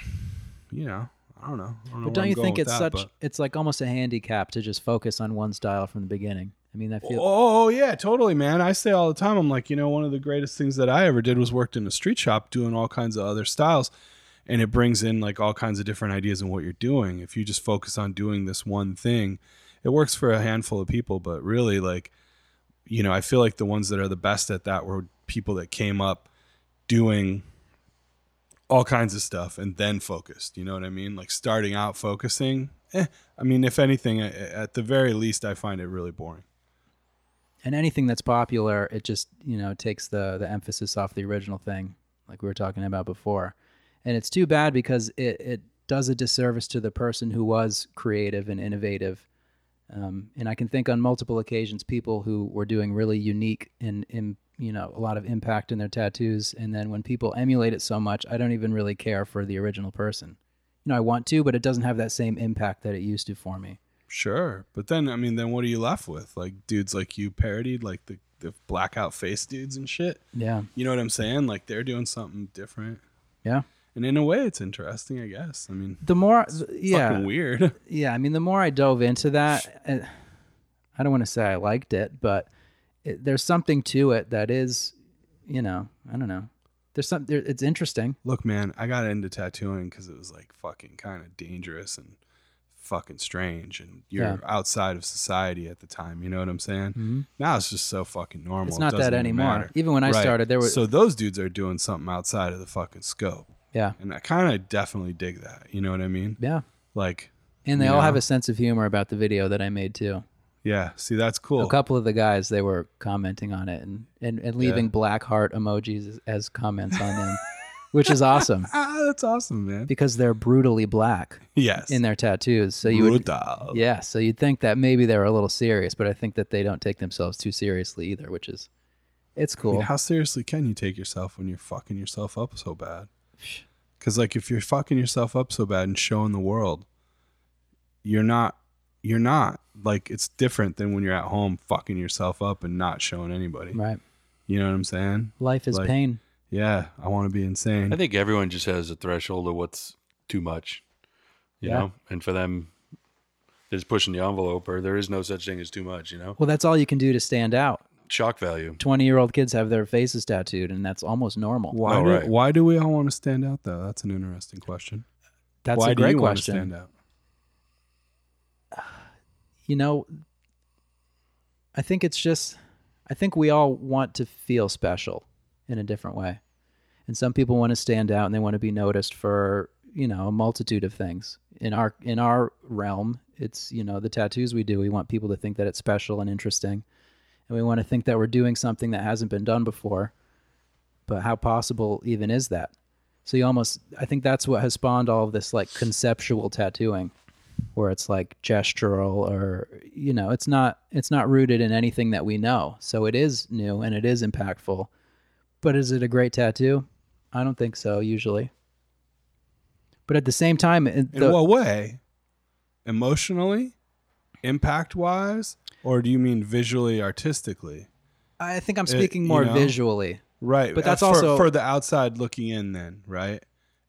you know, I don't know. I don't know But don't you think it's that, such? but- It's like almost a handicap to just focus on one style from the beginning. I mean, I feel. Oh yeah, totally, man. I say all the time. I'm like, you know, one of the greatest things that I ever did was worked in a street shop doing all kinds of other styles, and it brings in like all kinds of different ideas in what you're doing. If you just focus on doing this one thing, it works for a handful of people, but really, like, you know, I feel like the ones that are the best at that were people that came up doing all kinds of stuff and then focused. You know what I mean? Like starting out focusing. Eh, I mean, if anything, at the very least, I find it really boring. and anything that's popular, it just you know takes the the emphasis off the original thing, like we were talking about before, and it's too bad because it it does a disservice to the person who was creative and innovative. Um, and I can think on multiple occasions people who were doing really unique and, and you know a lot of impact in their tattoos, and then when people emulate it so much, I don't even really care for the original person. You know, I want to, but it doesn't have that same impact that it used to for me. Sure, but then I mean, then what are you left with? Like dudes like you parodied, like the the blackout face dudes and shit. Yeah, You know what I'm saying? Like they're doing something different, yeah. And in a way, it's interesting. I guess. I mean, The more, yeah, fucking weird. (laughs) yeah i mean the more i dove into that i don't want to say i liked it but it, there's something to it that is you know i don't know there's some there, it's interesting Look, man, I got into tattooing because it was like fucking kind of dangerous and fucking strange, and you're Yeah. outside of society at the time. You know what I'm saying? Mm-hmm. Now it's just so fucking normal. it's not doesn't that anymore matter. even when i Right. started there was so those dudes are doing something outside of the fucking scope, yeah and I kind of definitely dig that. You know what I mean? yeah Like, and they all have a sense of humor about the video that i made too yeah. See, that's cool. a couple of the guys they were commenting on it and and, and leaving Yeah. black heart emojis as, as comments on them which is awesome (laughs) Ah, that's awesome, man. because they're brutally black Yes. in their tattoos so you would Brutal. Yeah, so you'd think that maybe they're a little serious, but I think that they don't take themselves too seriously either, which is it's I cool. mean, how seriously can you take yourself when you're fucking yourself up so bad? Because like if you're fucking yourself up so bad and showing the world, you're not. You're not like it's different than when you're at home fucking yourself up and not showing anybody. right. You know what I'm saying? Life is Like- pain. Yeah, I want to be insane. I think everyone just has a threshold of what's too much, you Yeah. know. And for them, they're just pushing the envelope, or there is no such thing as too much, you know. Well, that's all you can do to stand out. Shock value. 20-year-old kids have their faces tattooed and that's almost normal. why? Oh, do, right. Why do we all want to stand out though? That's an interesting question. That's why a do great you want to question. stand out? (sighs) You know, I think it's just I think we all want to feel special in a different way. And some people want to stand out and they want to be noticed for, you know, a multitude of things. In our in our realm, it's, you know, the tattoos we do, we want people to think that it's special and interesting. And we want to think that we're doing something that hasn't been done before. But how possible even is that? So you almost I think that's what has spawned all of this like conceptual tattooing where it's like gestural or you know it's not it's not rooted in anything that we know so it is new and it is impactful but is it a great tattoo i don't think so usually but at the same time it- In the- what way? Emotionally, impact wise, or do you mean visually, artistically? i think i'm it- speaking you more know, visually Right, But uh, that's for, also- for the outside looking in. Then, right?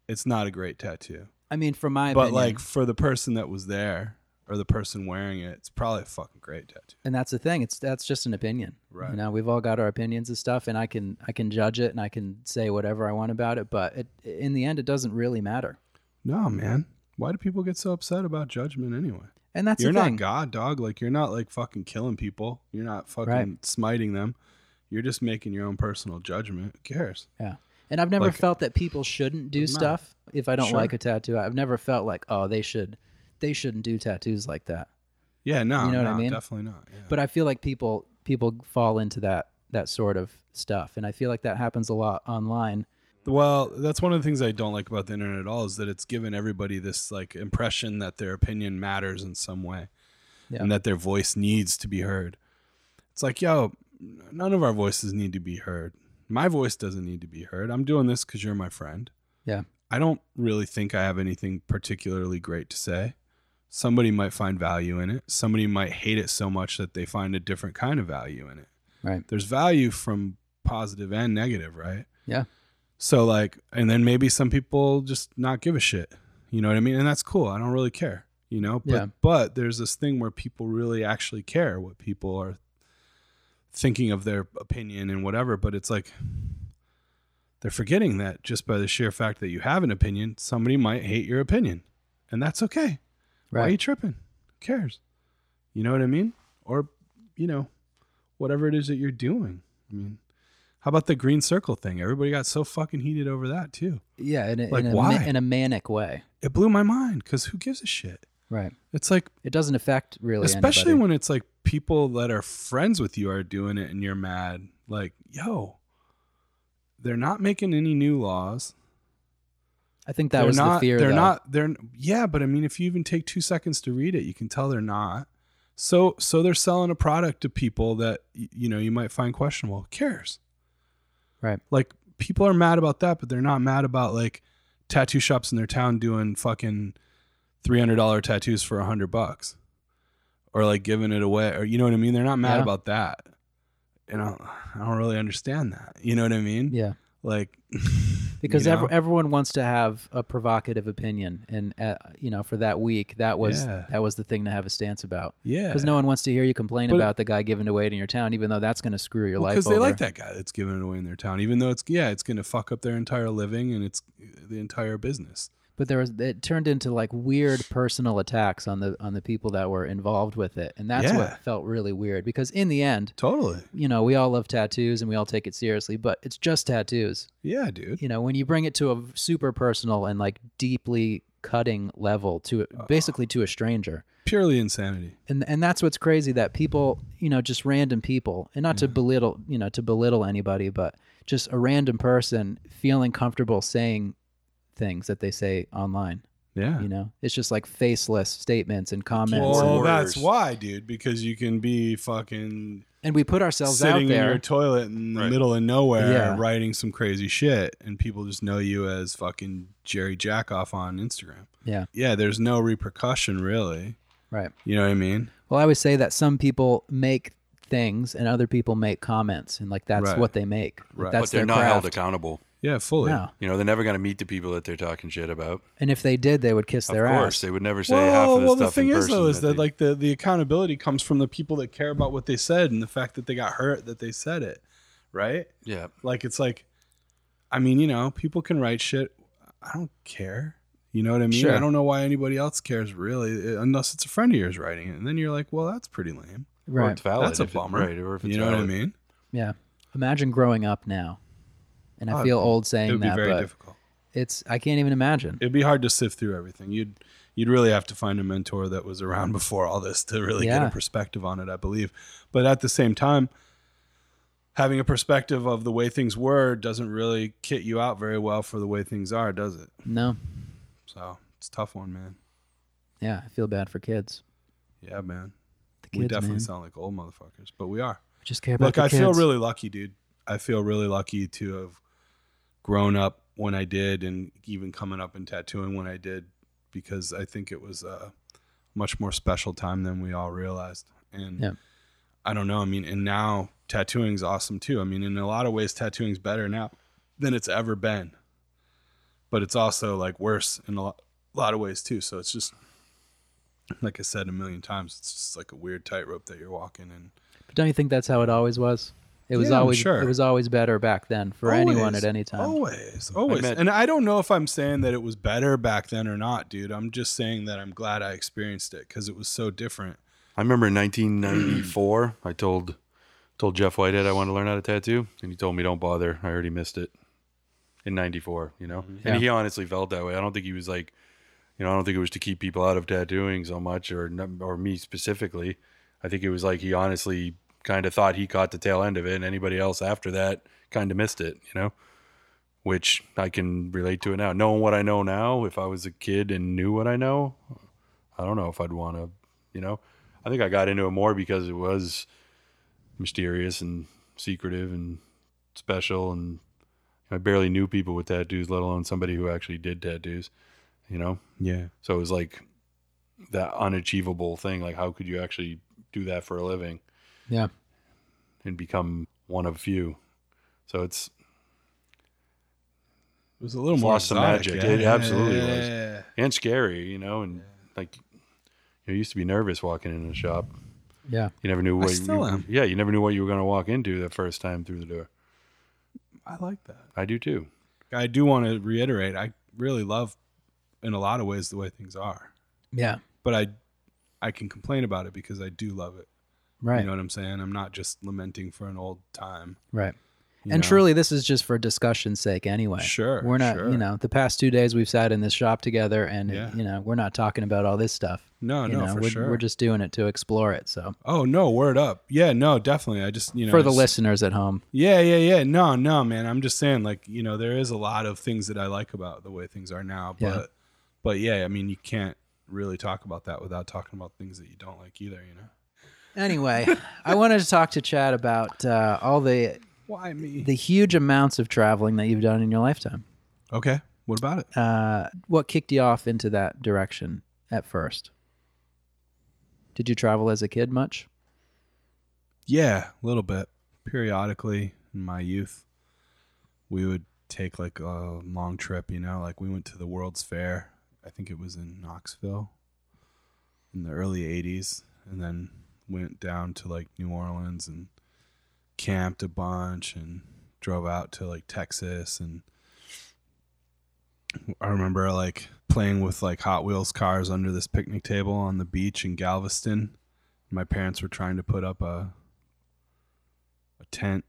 It's not a great tattoo, i mean from my but opinion like for the person that was there or the person wearing it, it's probably a fucking great tattoo. and that's the thing it's that's just an opinion Right. you know we've all got our opinions and stuff and i can i can judge it and i can say whatever i want about it but it, in the end it doesn't really matter No, man. Why do people get so upset about judgment anyway? And that's you're not God, dog. Like you're not like fucking killing people. You're not fucking Right. smiting them. You're just making your own personal judgment. Who cares? Yeah. And I've never Like- felt that people shouldn't do stuff if I don't Sure. like a tattoo. I've never felt like, oh, they should they shouldn't do tattoos like that. Yeah, no, You know what I mean? definitely not. Yeah. But I feel like people people fall into that that sort of stuff and I feel like that happens a lot online. Well, that's one of the things I don't like about the internet at all is that it's given everybody this like impression that their opinion matters in some way Yeah. and that their voice needs to be heard. It's like, yo, none of our voices need to be heard. My voice doesn't need to be heard. I'm doing this because you're my friend. Yeah. I don't really think I have anything particularly great to say, somebody might find value in it. Somebody might hate it so much that they find a different kind of value in it. Right. There's value from positive and negative, right? Yeah. So like, and then maybe some people just not give a shit. You know what I mean? And that's cool. I don't really care. You know, but Yeah. but there's this thing where people really actually care what people are thinking of their opinion and whatever. But it's like they're forgetting that just by the sheer fact that you have an opinion, somebody might hate your opinion, and that's okay. Why are you tripping? Who cares? You know what I mean? Or, you know, whatever it is that you're doing. I mean, how about the green circle thing? Everybody got so fucking heated over that too. Yeah. In a, Like, in, a why? in a manic way. It blew my mind because who gives a shit? Right. It's like, It doesn't affect really especially anybody. when it's like people that are friends with you are doing it and you're mad. Like, yo, they're not making any new laws. I think that they're was not, the fear. They're though. not. They're yeah, but I mean, if you even take two seconds to read it, you can tell they're not. So so they're selling a product to people that you know you might find questionable. Who cares? Right. Like people are mad about that, but they're not mad about like tattoo shops in their town doing fucking three hundred dollar tattoos for a hundred bucks, or like giving it away, or you know what I mean. They're not mad Yeah. about that. You know, I don't really understand that. You know what I mean? Yeah. Like (laughs) because you ev- everyone wants to have a provocative opinion. And uh, you know for that week that was Yeah. that was the thing to have a stance about. Yeah, because no one wants to hear you complain But- about the guy giving it away in your town even though that's going to screw your life because they like that guy that's giving it away in their town, even though it's yeah, it's going to fuck up their entire living and it's the entire business. But there was it turned into like weird personal attacks on the on the people that were involved with it and that's Yeah. what felt really weird because in the end Totally, you know we all love tattoos and we all take it seriously but it's just tattoos yeah, dude. you know when you bring it to a super personal and like deeply cutting level to uh, basically to a stranger Purely insanity. and and that's what's crazy that people you know just random people and not to belittle you know to belittle anybody but just a random person feeling comfortable saying things that they say online Yeah. you know it's just like faceless statements and comments Well, Or that's why, dude. Because you can be fucking and we put ourselves sitting out in your toilet in the Right. middle of nowhere, Yeah. writing some crazy shit, and people just know you as fucking Jerry Jackoff on Instagram. yeah Yeah, there's no repercussion really. right You know what I mean? well i always say that some people make things and other people make comments and like that's Right. what they make Right. that's but they're their not craft. held accountable. Yeah, fully. no. You know, they're never going to meet the people that they're talking shit about. and if they did they would kiss their ass. Of course, ass they would never say well, half of the well, stuff the thing in is though is that they- like the the accountability comes from the people that care about what they said and the fact that they got hurt that they said it, right? yeah, Like it's like, I mean, you know, people can write shit. I don't care. You know what I mean? Sure. I don't know why anybody else cares really, uh, unless it's a friend of yours writing it, and then you're like, well, that's pretty lame. or right it's valid. That's a if it- right? Or if it's You know what I mean? Yeah. Imagine growing up now. And I Oh, feel old It saying would be that, very but difficult. it's I can't even imagine. It'd be hard to sift through everything. You'd you'd really have to find a mentor that was around (laughs) before all this to really get a perspective on it, I believe. But at the same time, having a perspective of the way things were doesn't really kit you out very well for the way things are, does it? No. So it's a tough one, man. Yeah, I feel bad for kids. Yeah, man. The kids, we definitely man. sound like old motherfuckers, but we are. Just care about Look, I feel really lucky, dude. I feel really lucky to have grown up when I did and even coming up and tattooing when I did because I think it was a much more special time than we all realized. And Yeah. I don't know. I mean, and now tattooing's awesome too. I mean, in a lot of ways, tattooing's better now than it's ever been. But it's also like worse in a lot, a lot of ways too. So it's just, like I said a million times, it's just like a weird tightrope that you're walking and But don't you think that's how it always was? It was Yeah, always sure. it was always better back then for anyone at any time. Always, always. met- and I don't know if I'm saying that it was better back then or not, dude. I'm just saying that I'm glad I experienced it because it was so different. I remember in 1994, I told told Jeff Whitehead I wanted to learn how to tattoo, and he told me don't bother. I already missed it in '94. You know, Yeah. and he honestly felt that way. I don't think he was like, you know, I don't think it was to keep people out of tattooing so much, or or me specifically. I think it was like he honestly kind of thought he caught the tail end of it, and anybody else after that kind of missed it. You know. Which I can relate to it now. Knowing what I know now, if I was a kid and knew what I know, I don't know if I'd want to, you know. I think I got into it more because it was mysterious and secretive and special, and I barely knew people with tattoos, let alone somebody who actually did tattoos. You know, Yeah, so it was like that unachievable thing. Like, how could you actually do that for a living Yeah. and become one of few? So it's It was a little It's more lost some exotic, magic. yeah. It absolutely Yeah, was. yeah, yeah. and scary, you know, and like you used to be nervous walking in a shop. Yeah. You never knew what still you, am. Yeah, you never knew what you were going to walk into the first time through the door. I like that. I do too. I do want to reiterate. I really love, in a lot of ways, the way things are. Yeah. But I, I can complain about it because I do love it. Right. You know what I'm saying? I'm not just lamenting for an old time. right. And know? truly, this is just for discussion's sake, anyway. Sure, we're not. sure. You know, the past two days we've sat in this shop together, and Yeah. you know, we're not talking about all this stuff. no, you no, know, for we're, sure. we're just doing it to explore it. So oh no, word up. Yeah, no, definitely. I just you know for the listeners at home, Yeah, yeah, yeah. No, no, man. I'm just saying, like, you know, there is a lot of things that I like about the way things are now. But, Yeah. but yeah, I mean, you can't really talk about that without talking about things that you don't like either. You know. Anyway, I wanted to talk to Chad about uh, all the Why me? the huge amounts of traveling that you've done in your lifetime. okay. What about it? Uh, what kicked you off into that direction at first? Did you travel as a kid much? Yeah, a little bit. Periodically in my youth, we would take like a long trip. You know, like we went to the World's Fair. I think it was in Knoxville in the early '80s, and then went down to like New Orleans and camped a bunch and drove out to like Texas and I remember like playing with like Hot Wheels cars under this picnic table on the beach in Galveston. My parents were trying to put up a a tent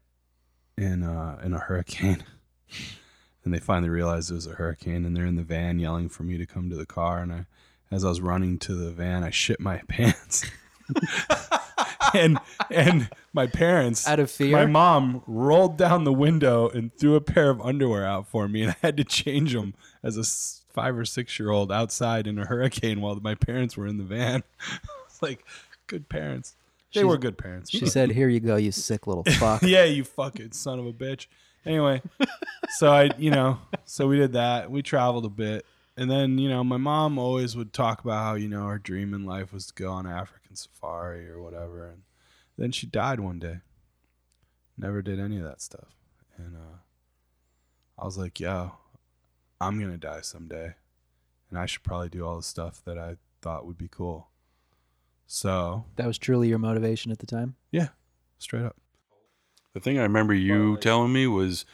in uh in a hurricane. (laughs) and they finally realized it was a hurricane and they're in the van yelling for me to come to the car and I as I was running to the van I shit my (laughs) pants. (laughs) and and my parents Out of fear? my mom rolled down the window and threw a pair of underwear out for me and I had to change them as a 5 or 6 year old outside in a hurricane while my parents were in the van. (laughs) like good parents. They She's- were good parents. She said, "Here you go, you sick little (laughs) fuck." yeah, you fucking son of a bitch. Anyway, so I, you know, so we did that. We traveled a bit. And then, you know, my mom always would talk about how, you know, her dream in life was to go on African safari or whatever. And then she died one day. Never did any of that stuff. And uh, I was like, yo, I'm going to die someday. And I should probably do all the stuff that I thought would be cool. So, That was truly your motivation at the time. yeah, straight up. The thing I remember you telling me was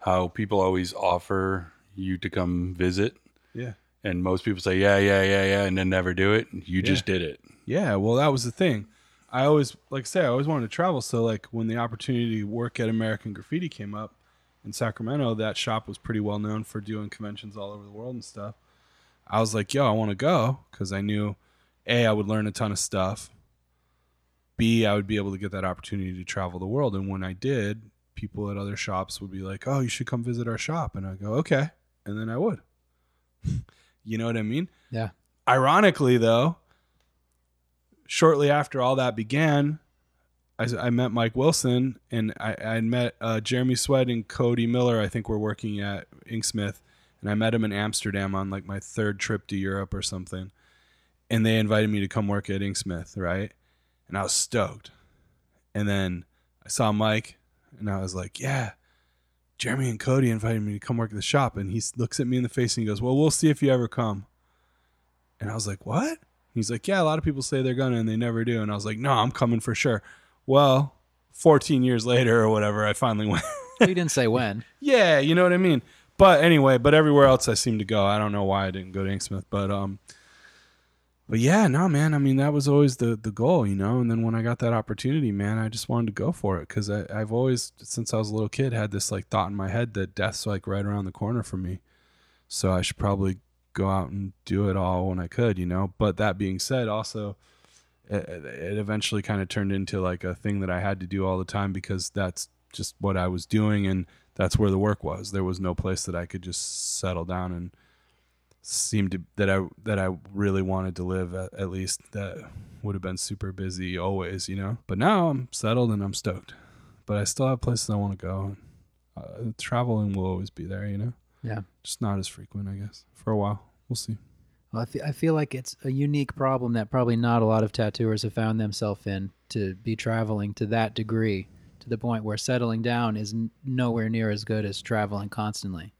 how people always offer you to come visit, Yeah. And most people say, "Yeah, yeah, yeah, yeah," and then never do it. You just did it. Yeah, well, that was the thing. I always, like I say, I always wanted to travel. So, like, when the opportunity to work at American Graffiti came up in Sacramento, that shop was pretty well known for doing conventions all over the world and stuff. I was like, yo, I want to go because I knew, A, I would learn a ton of stuff. B, I would be able to get that opportunity to travel the world. And when I did, people at other shops would be like, oh, you should come visit our shop. And I go, okay. And then I would. (laughs) you know what I mean? Yeah. Ironically, though, shortly after all that began, I, I met Mike Wilson and I, I met uh, Jeremy Sweat and Cody Miller. I think we're working at Inksmith, and I met him in Amsterdam on like my third trip to Europe or something. And they invited me to come work at Inksmith, right? And I was stoked. And then I saw Mike, and I was like, "Yeah." Jeremy and Cody invited me to come work at the shop, and he looks at me in the face and he goes, "Well, we'll see if you ever come." And I was like, "What?" He's like, "Yeah, a lot of people say they're gonna, and they never do." And I was like, "No, I'm coming for sure." Well, 14 years later or whatever, I finally (laughs) went. We didn't say when. yeah, you know what I mean. But anyway, but everywhere else I seem to go. I don't know why I didn't go to Inksmith, but um, but yeah, no, man. I mean, that was always the the goal, you know. And then when I got that opportunity, man, I just wanted to go for it because I've always, since I was a little kid, had this like thought in my head that death's like right around the corner for me. So I should probably go out and do it all when I could, you know. But that being said, also it, it eventually kind of turned into like a thing that I had to do all the time because that's just what I was doing and that's where the work was. There was no place that I could just settle down and seemed to that I that I really wanted to live at, at least that would have been super busy always, you know. But now I'm settled and I'm stoked. But I still have places I want to go. Uh, traveling will always be there, you know. Yeah. Just not as frequent, I guess. For a while, we'll see. Well, I fe- I feel like it's a unique problem that probably not a lot of tattooers have found themselves in to be traveling to that degree, to the point where settling down is n- nowhere near as good as traveling constantly.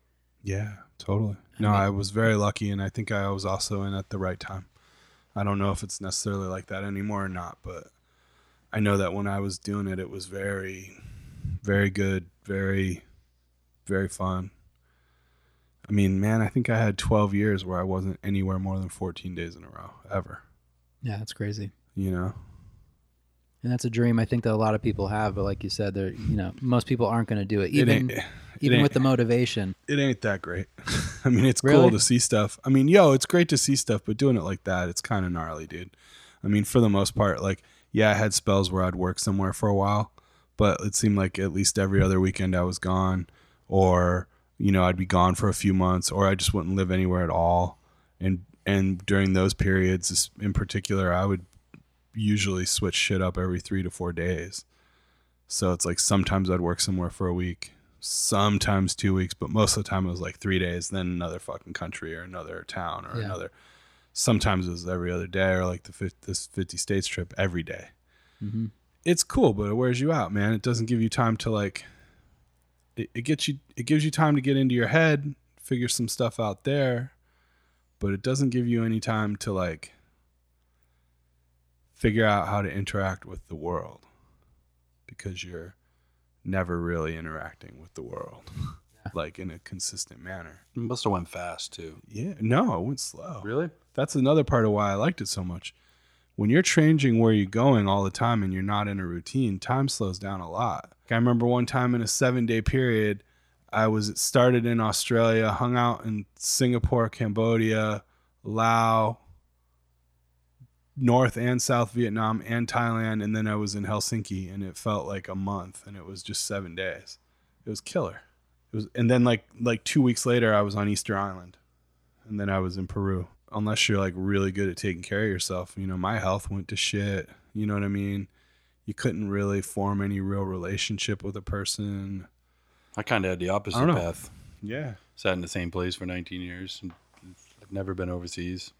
Yeah, totally. No, mean- I was very lucky, and I think I was also in at the right time. I don't know if it's necessarily like that anymore or not, but I know that when I was doing it, it was very, very good, very, very fun. I mean, man, I think I had 12 years where I wasn't anywhere more than 14 days in a row, ever. Yeah, that's crazy. You know? And that's a dream I think that a lot of people have, but like you said, they're you know most people aren't going to do it, It even ain't- even with the motivation. it ain't that great. (laughs) I mean, it's Really? cool to see stuff. I mean, yo, it's great to see stuff, but doing it like that, it's kind of gnarly, dude. I mean, for the most part, like, yeah, I had spells where I'd work somewhere for a while, but it seemed like at least every other weekend I was gone, or you know, I'd be gone for a few months, or I just wouldn't live anywhere at all. And and during those periods, in particular, I would usually switch shit up every three to four days. So it's like sometimes I'd work somewhere for a week, sometimes two weeks, but most of the time it was like three days, then another fucking country or another town or Yeah. another. Sometimes it was every other day or like the fif- this 50 states trip every day. hmm It's cool, but it wears you out, man. It doesn't give you time to like. It, it gets you. It gives you time to get into your head, figure some stuff out there, but it doesn't give you any time to like figure out how to interact with the world because you're never really interacting with the world like in a consistent manner. It must have went fast too. Yeah, no, it went slow. Really? That's another part of why I liked it so much. When you're changing where you're going all the time and you're not in a routine, time slows down a lot. I remember one time in a seven day period, I was started in Australia, hung out in Singapore, Cambodia, Laos, North and South Vietnam, and Thailand, and then I was in Helsinki, and it felt like a month, and it was just seven days. It was killer. It was, and then like like two weeks later, I was on Easter Island, and then I was in Peru. Unless you're like really good at taking care of yourself, you know, my health went to shit. You know what I mean? You couldn't really form any real relationship with a person. I kind of had the opposite I don't know. path. Yeah. Sat in the same place for 19 years. And I've never been overseas.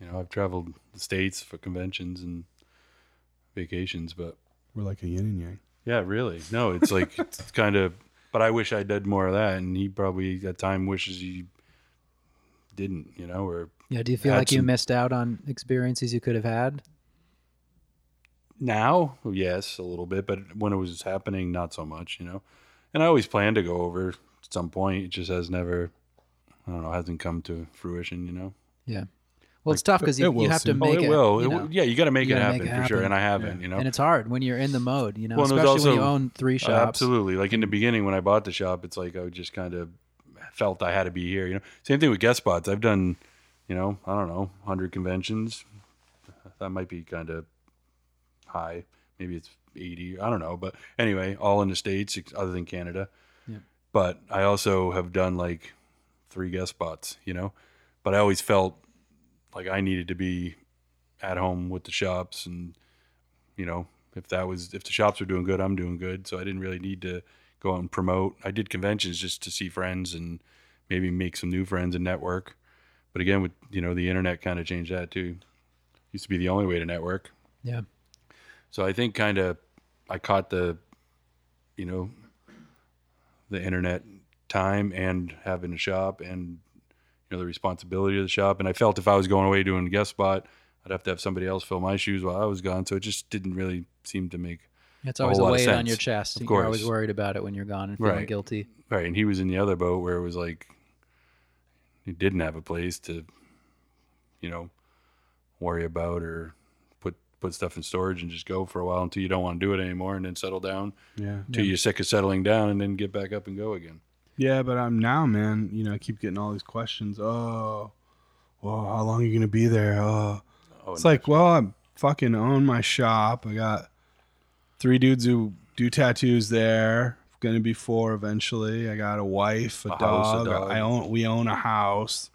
You know, I've traveled the states for conventions and vacations, but We're like a yin and yang. yeah, really, no, it's like (laughs) it's kind of. But I wish I did more of that, and he probably at time wishes he didn't. You know, or Yeah, do you feel Had like you missed out on experiences you could have had? Now, yes, a little bit, but when it was happening, not so much, you know. And I always planned to go over at some point. It just has never, I don't know, hasn't come to fruition, you know. Yeah. Well, it's tough because you, will you have to soon. Oh, make it it. will. you It know, will- yeah, you got to make it happen make it for sure, and I haven't, Yeah. you know. And it's hard when you're in the mode, you know, Well, and there's especially when you also- own three Uh, shops. absolutely. Like in the beginning when I bought the shop, it's like I just kind of felt I had to be here. You know, same thing with guest spots. I've done, you know, I don't know, hundred conventions. That might be kind of high. Maybe it's eighty. I don't know, but anyway, all in the states other than Canada. Yeah. But I also have done like three guest spots. You know, but I always felt like I needed to be at home with the shops and you know if that was if the shops were doing good i'm doing good. So i didn't really need to go out and promote. I did conventions just to see friends and maybe make some new friends and network. But again with you know the internet kind of changed that too. Used to be the only way to network. Yeah. so i think kind of i caught the you know the internet time and having a shop and you know the responsibility of the shop and i felt if i was going away doing a guest spot i'd have to have somebody else fill my shoes while i was gone so it just didn't really seem to make It's a always whole a lot weight on your chest. Of course. You're always worried about it when you're gone and feeling Right. guilty. right and he was in the other boat where it was like he didn't have a place to you know worry about or put put stuff in storage and just go for a while until you don't want to do it anymore and then settle down Yeah. until you're sick of settling down and then get back up and go again Yeah, but I'm now, man. You know, I keep getting all these questions. Oh, well, how long are you gonna be there? Oh, oh, it's like, well, I fucking own my shop. I got three dudes who do tattoos there. Gonna be four eventually. I got a wife, a, A house, a dog. dog. I own. We own a house.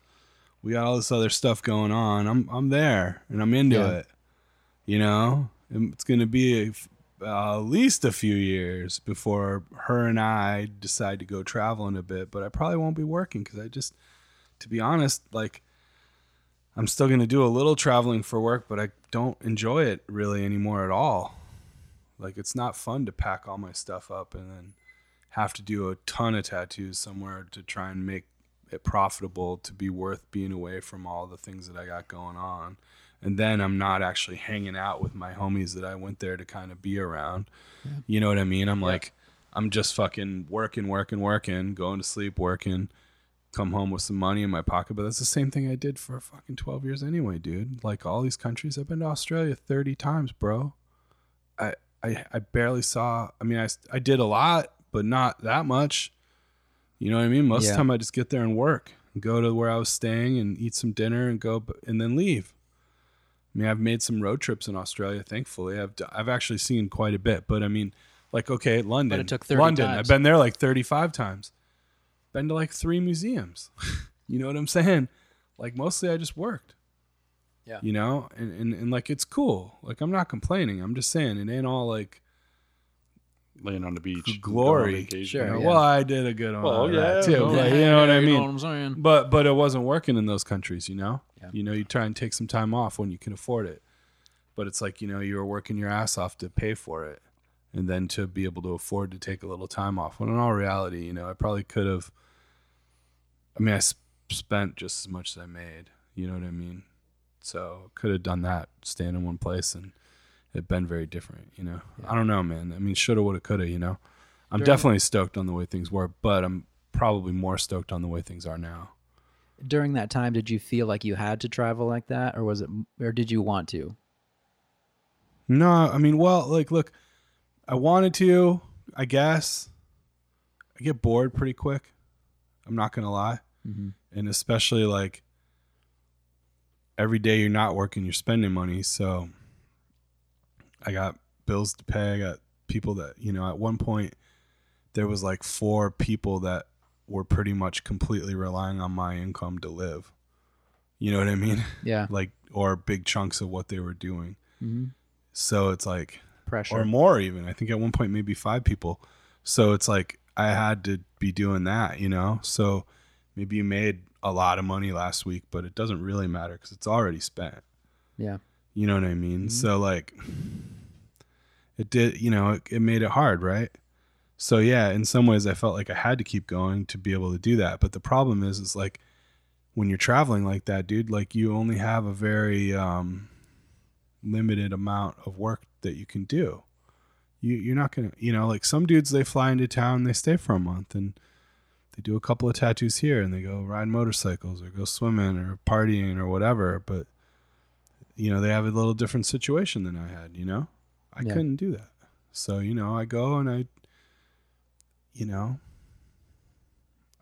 We got all this other stuff going on. I'm I'm there and I'm into Yeah. it. You know, it's gonna be a, uh, at least a few years before her and I decide to go traveling a bit. But I probably won't be working because I just, to be honest, like I'm still going to do a little traveling for work, but I don't enjoy it really anymore at all. Like it's not fun to pack all my stuff up and then have to do a ton of tattoos somewhere to try and make it profitable to be worth being away from all the things that I got going on. And then I'm not actually hanging out with my homies that I went there to kind of be around. You know what I mean? I'm like, I'm just fucking working, working, working, going to sleep, working, come home with some money in my pocket. But that's the same thing I did for fucking 12 years anyway, dude. Like all these countries, I've been to Australia 30 times, bro. I, I, I barely saw, I mean, I, I did a lot, but not that much. You know what I mean? Most of the time I just get there and work, go to where I was staying and eat some dinner and go, and then leave. I mean, I've made some road trips in Australia. Thankfully, I've d- I've actually seen quite a bit. But I mean, like okay, London. took 30 London. times. I've been there like thirty five times. Been to like three museums. (laughs) you know what I'm saying? Like mostly, I just worked. Yeah. You know, and, and and like it's cool. Like I'm not complaining. I'm just saying it ain't all like laying on the beach, glory. Sure. you know, yeah. well, I did a good amount Well, yeah, that too. no, but you know what I You mean. know what I'm saying? But but it wasn't working in those countries, you know. Yeah. You know, you try and take some time off when you can afford it. But it's like, you know, you were working your ass off to pay for it and then to be able to afford to take a little time off. When in all reality, you know, I probably could have I mean, I s- spent just as much as I made, you know what I mean? So, could have done that staying in one place and it'd been very different, you know. I don't know, man. I mean, shoulda woulda coulda, you know. I'm During- definitely stoked on the way things were, but I'm probably more stoked on the way things are now. During that time, did you feel like you had to travel like that, or was it, or did you want to? No, I mean, well, like, look, I wanted to, I guess. I get bored pretty quick. I'm not gonna lie, Mm-hmm. and especially like every day you're not working, you're spending money. So I got bills to pay. I got people that you know. At one point, there was like four people that were pretty much completely relying on my income to live. You know what I mean? Yeah. (laughs) like, or big chunks of what they were doing. Mm-hmm. So it's like Pressure. or more even. I think at one point maybe five people. So it's like I had to be doing that, you know. So maybe you made a lot of money last week, but it doesn't really matter because it's already spent. yeah. You know what I mean? Mhm. So like it did, you know, it, it made it hard, right? So yeah, in some ways I felt like I had to keep going to be able to do that. But the problem is is like when you're traveling like that, dude, like you only have a very um limited amount of work that you can do. You you're not gonna you know, like some dudes they fly into town, they stay for a month and they do a couple of tattoos here and they go ride motorcycles or go swimming or partying or whatever, but you know, they have a little different situation than I had, you know? I Yeah. couldn't do that. So, you know, I go and I you know,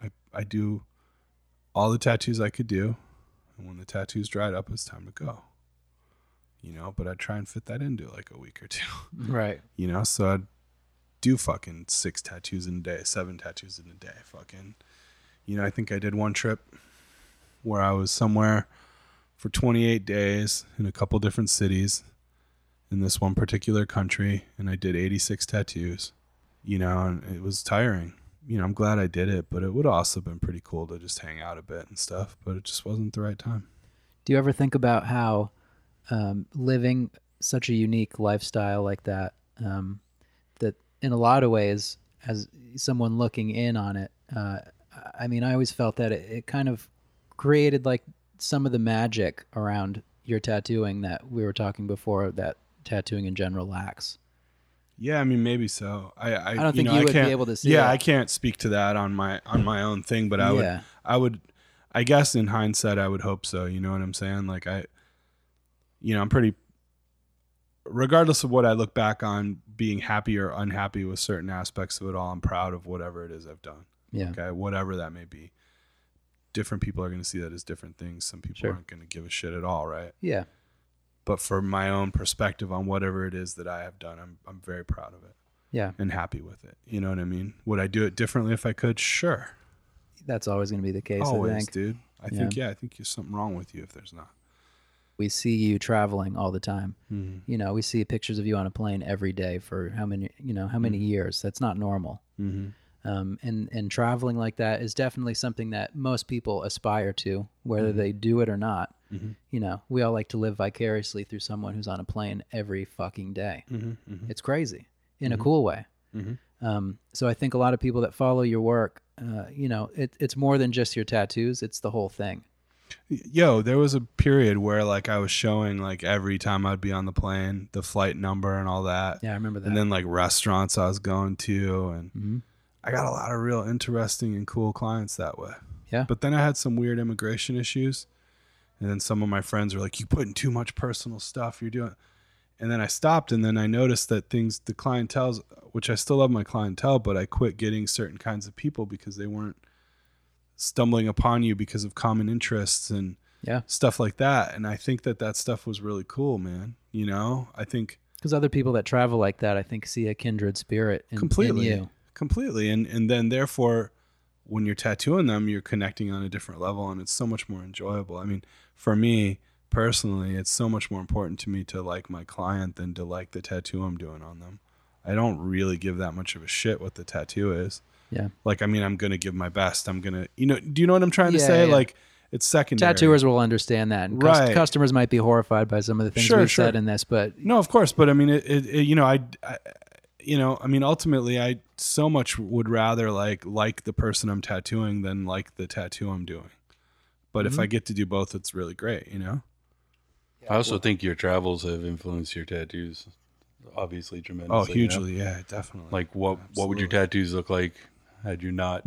I I do all the tattoos I could do. And when the tattoos dried up, it's time to go. You know, but I'd try and fit that into like a week or two. (laughs) Right. You know, so I'd do fucking six tattoos in a day, seven tattoos in a day. Fucking, you know, I think I did one trip where I was somewhere for 28 days in a couple different cities in this one particular country, and I did 86 tattoos. You know, and it was tiring. You know, I'm glad I did it, but it would also have been pretty cool to just hang out a bit and stuff. But it just wasn't the right time. Do you ever think about how um, living such a unique lifestyle like that, um, that in a lot of ways, as someone looking in on it, uh, I mean, I always felt that it, it kind of created like some of the magic around your tattooing that we were talking before that tattooing in general lacks. Yeah, I mean maybe so. I I, I don't think know, you I would be able to see Yeah. I can't speak to that on my on my own thing, but I would I would I guess in hindsight I would hope so, you know what I'm saying? Like I you know, I'm pretty regardless of what I look back on being happy or unhappy with certain aspects of it all, I'm proud of whatever it is I've done. Yeah. Okay, whatever that may be. Different people are going to see that as different things. Some people Sure. aren't going to give a shit at all, right? Yeah. But for my own perspective on whatever it is that I have done, I'm I'm very proud of it Yeah. and happy with it. You know what I mean? Would I do it differently if I could? Sure. That's always going to be the case, I Always, think. dude. I think yeah, I think there's something wrong with you if there's not. We see you traveling all the time. Mm-hmm. you know we see pictures of you on a plane every day for how many you know how many years that's not normal Mm-hmm. um, and and traveling like that is definitely something that most people aspire to whether Mhm. they do it or not You know, we all like to live vicariously through someone who's on a plane every fucking day. It's crazy in a cool way. Um, so I think a lot of people that follow your work, uh, you know, it, it's more than just your tattoos; it's the whole thing. Yo, there was a period where like I was showing like every time I'd be on the plane, the flight number and all that. Yeah, I remember that. And then like restaurants I was going to and Mhm. I got a lot of real interesting and cool clients that way. Yeah. But then I had some weird immigration issues. And then some of my friends were like, You putting too much personal stuff, you're doing and then I stopped and then I noticed that things the clientele's which I still love my clientele, but I quit getting certain kinds of people because they weren't stumbling upon you because of common interests and yeah, stuff like that. And I think that that stuff was really cool, man. You know, I think because other people that travel like that, I think, see a kindred spirit in, completely, in you. completely, and and then therefore, when you're tattooing them, you're connecting on a different level, and it's so much more enjoyable. I mean, for me personally, it's so much more important to me to like my client than to like the tattoo I'm doing on them. I don't really give that much of a shit what the tattoo is. Yeah, Like, I mean, I'm gonna give my best. I'm gonna, you know, do you know what I'm trying to Yeah, say? yeah. Like, it's secondary. tattooers will understand that, and Right. customers might be horrified by some of the things Sure, we've sure. said in this, but No, of course, but I mean, it, it, it- you know, I, I, you know, I mean, ultimately, I so much would rather like like the person I'm tattooing than like the tattoo I'm doing. But if mm-hmm. I get to do both, it's really great, you know. I also think your travels have influenced your tattoos, obviously oh, tremendously. Oh, you know? hugely, yeah, definitely. Like what? What would your tattoos look like had you not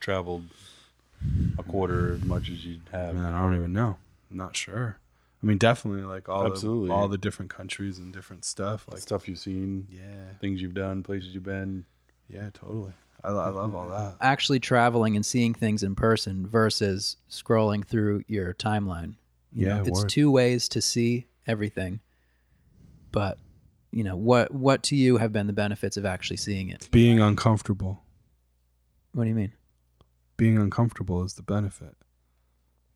traveled a quarter as much as you have? Man, I don't even know. I'm not sure. I mean, definitely like all Absolutely. the, all the different countries and different stuff. Like, Stuff you've seen, yeah, things you've done, places you've been. yeah, totally. I, I love all that. actually traveling and seeing things in person versus scrolling through your timeline. You Yeah, know, it's word. two ways to see everything. But you know what? What to you have been the benefits of actually seeing it? Being uncomfortable. What do you mean? Being uncomfortable is the benefit.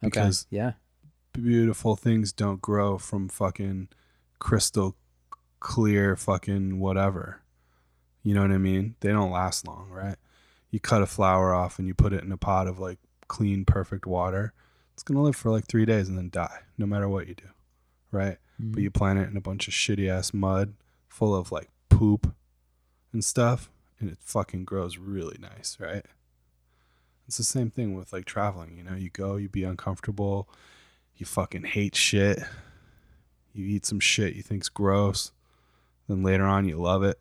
Okay. Because yeah, beautiful things don't grow from fucking crystal clear fucking whatever. You know what I mean? They don't last long, right? You cut a flower off and you put it in a pot of like clean, perfect water. It's going to live for like three days and then die, no matter what you do, right? But mm-hmm. you plant it in a bunch of shitty ass mud full of like poop and stuff, and it fucking grows really nice, right? It's the same thing with like traveling, you know, you go, you be uncomfortable, you fucking hate shit. You eat some shit you think's gross. Then later on you love it.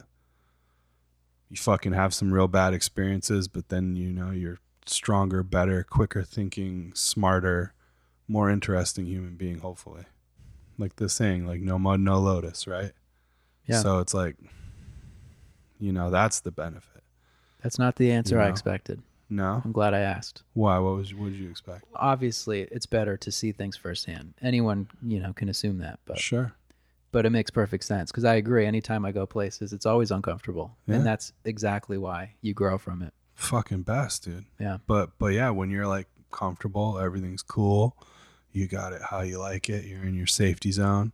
You fucking have some real bad experiences, but then you know you're stronger, better, quicker thinking, smarter, more interesting human being hopefully. Like the saying like no mud no lotus, right? Yeah. So it's like you know, that's the benefit. that's not the answer I expected. No? I'm glad I asked. Why? What was what did you expect? Obviously, it's better to see things firsthand. Anyone, you know, can assume that, but Sure. But it makes perfect sense because I agree. Anytime I go places, it's always uncomfortable, Yeah. and that's exactly why you grow from it. Fucking best, dude. Yeah. But but yeah, when you're like comfortable, everything's cool, you got it how you like it, you're in your safety zone.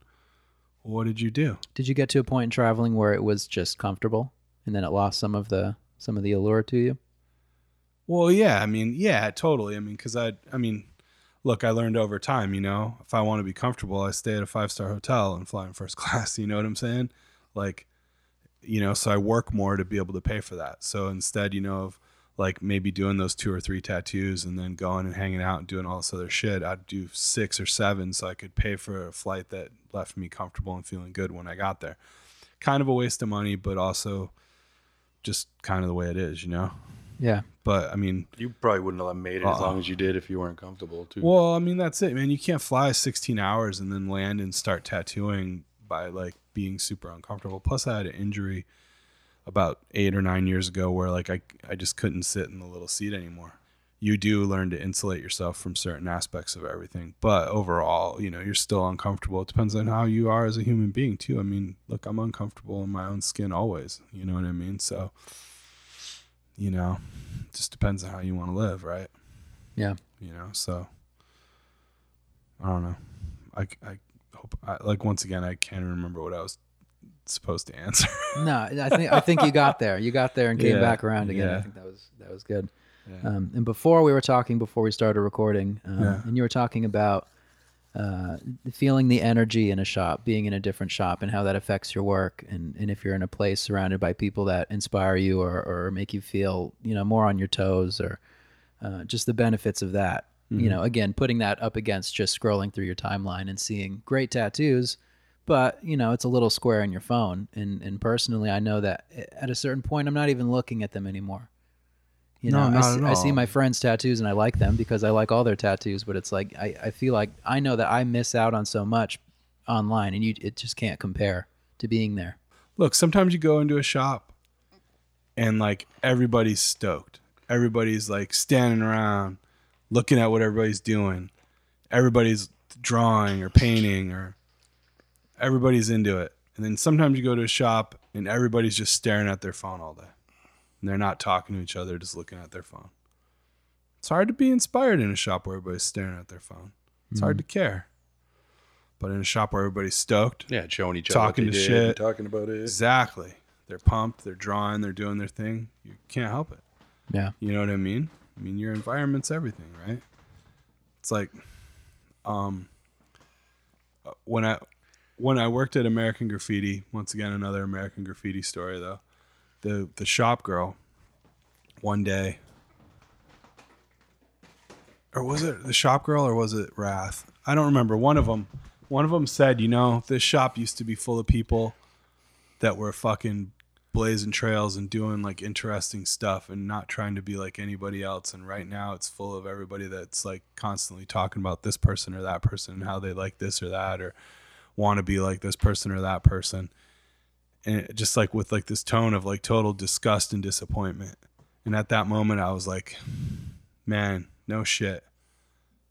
What did you do? Did you get to a point in traveling where it was just comfortable, and then it lost some of the some of the allure to you? Well, yeah, I mean, yeah, totally. I mean, cuz I I mean, look, I learned over time, you know, if I want to be comfortable, I stay at a five-star hotel and fly in first (laughs) class, you know what I'm saying? Like you know, so I work more to be able to pay for that. So instead, you know, of like maybe doing those two or three tattoos and then going and hanging out and doing all this other shit, I'd do six or seven so I could pay for a flight that left me comfortable and feeling good when I got there. Kind of a waste of money, but also just kind of the way it is, you know? Yeah. But I mean, You probably wouldn't have made it as Uh-uh. long as you did if you weren't comfortable too. well, I mean, that's it, man. You can't fly 16 hours and then land and start tattooing by like being super uncomfortable. Plus, I had an injury about eight or nine years ago where like I, I just couldn't sit in the little seat anymore. You do learn to insulate yourself from certain aspects of everything, but overall, you know, you're still uncomfortable. It depends on how you are as a human being, too. I mean, look, I'm uncomfortable in my own skin always. You know what I mean? So, you know, it just depends on how you want to live, right? Yeah. you know so i don't know i, I hope I, like once again i can't remember what i was supposed to answer (laughs) No, I think I think you got there. You got there and came Yeah. back around again. I think that was that was good. Yeah. Um, and before we were talking, before we started recording, um, Yeah. and you were talking about uh, feeling the energy in a shop, being in a different shop, and how that affects your work, and, and if you're in a place surrounded by people that inspire you or, or make you feel you know more on your toes, or uh, just the benefits of that. You know, again, putting that up against just scrolling through your timeline and seeing great tattoos, but you know it's a little square in your phone. And and personally, I know that at a certain point, I'm not even looking at them anymore. You No, know, I, not see, I see my friends' tattoos and I like them because I like all their tattoos. But it's like I, I feel like I know that I miss out on so much online, and you it just can't compare to being there. Look, sometimes you go into a shop and like everybody's stoked. Everybody's like standing around looking at what everybody's doing. Everybody's drawing or painting or everybody's into it. And then sometimes you go to a shop and everybody's just staring at their phone all day. And they're not talking to each other, just looking at their phone. It's hard to be inspired in a shop where everybody's staring at their phone. It's hard to care. But in a shop where everybody's stoked, Yeah, showing each Talking other what to did and shit. talking about it. Exactly. They're pumped. They're drawing. They're doing their thing. You can't help it. Yeah, You know what I mean? I mean, your environment's everything, right? It's like, um, uh, when I when I worked at American Graffiti, once again another American Graffiti story though. The the shop girl, one day, or was it the shop girl or was it Wrath? I don't remember. One of them, one of them said, you know, this shop used to be full of people that were fucking blazing trails and doing like interesting stuff and not trying to be like anybody else. And right now it's full of everybody that's like constantly talking about this person or that person and how they like this or that or want to be like this person or that person. And just like with like this tone of like total disgust and disappointment. And at that moment I was like, man, no shit.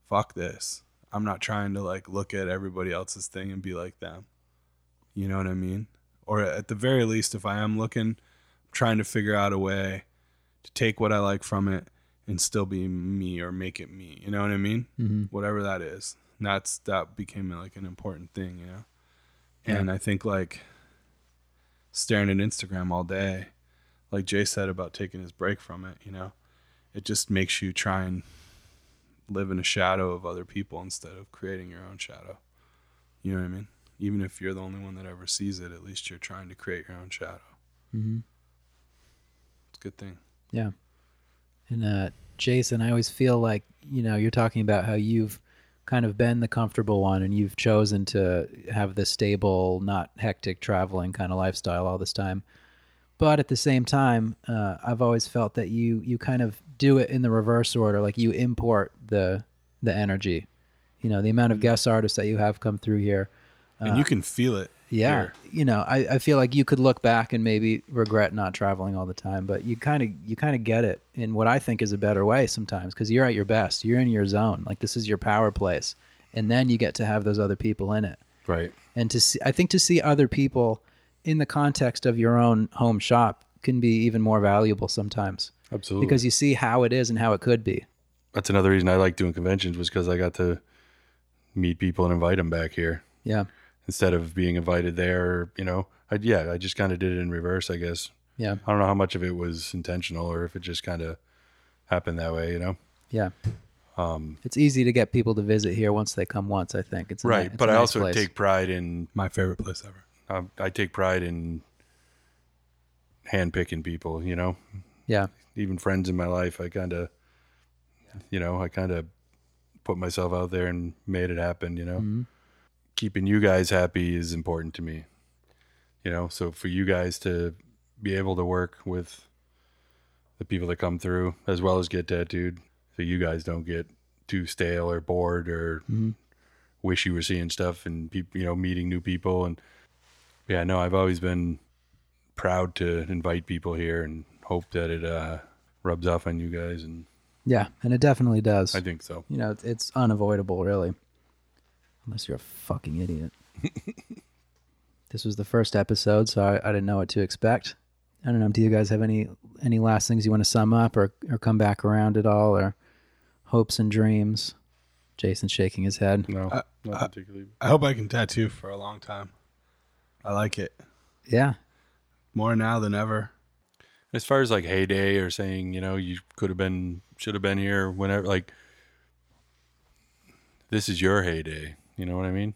Fuck this. I'm not trying to like look at everybody else's thing and be like them. You know what I mean? Or at the very least, if I am looking, I'm trying to figure out a way to take what I like from it and still be me or make it me. You know what I mean? mm-hmm. Whatever that is. And that's that became like an important thing, you know. And I think like staring at Instagram all day, like Jay said about taking his break from it, you know, it just makes you try and live in a shadow of other people instead of creating your own shadow. You know what I mean? Even if you're the only one that ever sees it, at least you're trying to create your own shadow. Mm-hmm. It's a good thing. Yeah. And uh, Jason, I always feel like, you know, you're talking about how you've kind of been the comfortable one and you've chosen to have the stable, not hectic traveling kind of lifestyle all this time. But at the same time, uh, I've always felt that you you kind of do it in the reverse order, like you import the the energy. You know, the amount of guest artists that you have come through here. and you can feel it. Yeah, here. you know, I, I feel like you could look back and maybe regret not traveling all the time, but you kind of you kind of get it in what I think is a better way sometimes because you're at your best, you're in your zone, like this is your power place, and then you get to have those other people in it, Right. and to see, I think to see other people in the context of your own home shop can be even more valuable sometimes Absolutely. because you see how it is and how it could be. that's another reason I like doing conventions was because I got to meet people and invite them back here Yeah, instead of being invited there. You know, I, yeah, I just kind of did it in reverse, I guess. yeah, I don't know how much of it was intentional or if it just kind of happened that way. You know, yeah. um, It's easy to get people to visit here once they come once. I think it's a ni- right. it's But a I nice also place. take pride in My favorite place ever. um, I take pride in handpicking people. You know, yeah. even friends in my life. I kind of, you know, I kind of put myself out there and made it happen. You know, Mhm. Keeping you guys happy is important to me. You know, so for you guys to be able to work with the people that come through as well as get tattooed, so you guys don't get too stale or bored or Mhm. wish you were seeing stuff and you know, meeting new people and yeah, no, I've always been proud to invite people here and hope that it uh, rubs off on you guys and Yeah, and it definitely does. I think so. you know, it's, it's unavoidable, really, unless you're a fucking idiot. (laughs) this was the first episode, so I, I didn't know what to expect. I don't know. Do you guys have any any last things you want to sum up or or come back around at all, or hopes and dreams? Jason's shaking his head. No, Uh, not uh, particularly. I hope I can tattoo for a long time. I like it Yeah, more now than ever. As far as like heyday or saying, you know, you could have been, should have been here, whenever, like, this is your heyday. You know what I mean?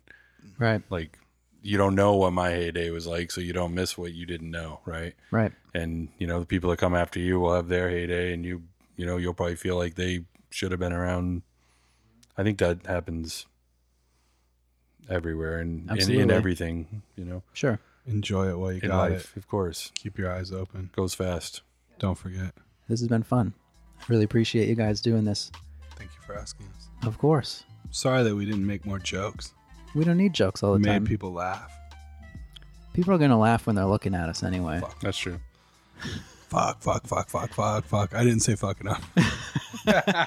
Right. Like you don't know what my heyday was like, so you don't miss what you didn't know, right? Right. And you know the people that come after you will have their heyday, and you you know you'll probably feel like they should have been around. I think that happens everywhere and in, in everything. You know, Sure. Enjoy it while you in got life, of course. Keep your eyes open. goes fast. Don't forget. This has been fun. I really appreciate you guys doing this. Thank you for asking us. Of course. Sorry that we didn't make more jokes. We don't need jokes all the Made time. people laugh. People are going to laugh when they're looking at us anyway. That's true. Fuck, fuck, fuck, fuck, fuck, fuck. I didn't say fuck enough. (laughs) I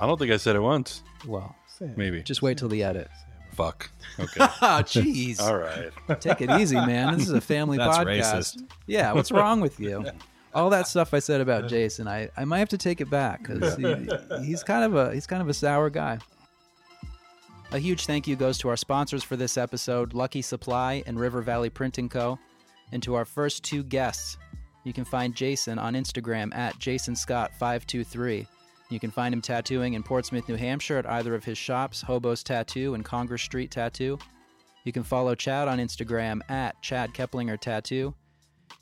don't think I said it once. Well, Maybe. just wait till the edit. Fuck. (laughs) Okay. Oh, jeez. All right. Take it easy, man. This is a family (laughs) That's podcast. racist. Yeah, what's wrong with you? All that stuff I said about Jason, I, I might have to take it back because he, he's kind of a he's kind of a sour guy. A huge thank you goes to our sponsors for this episode, Lucky Supply and River Valley Printing Co., and to our first two guests. You can find Jason on Instagram at jasonscott523. You can find him tattooing in Portsmouth, New Hampshire at either of his shops, Hobos Tattoo and Congress Street Tattoo. You can follow Chad on Instagram at Chad Koeplinger Tattoo.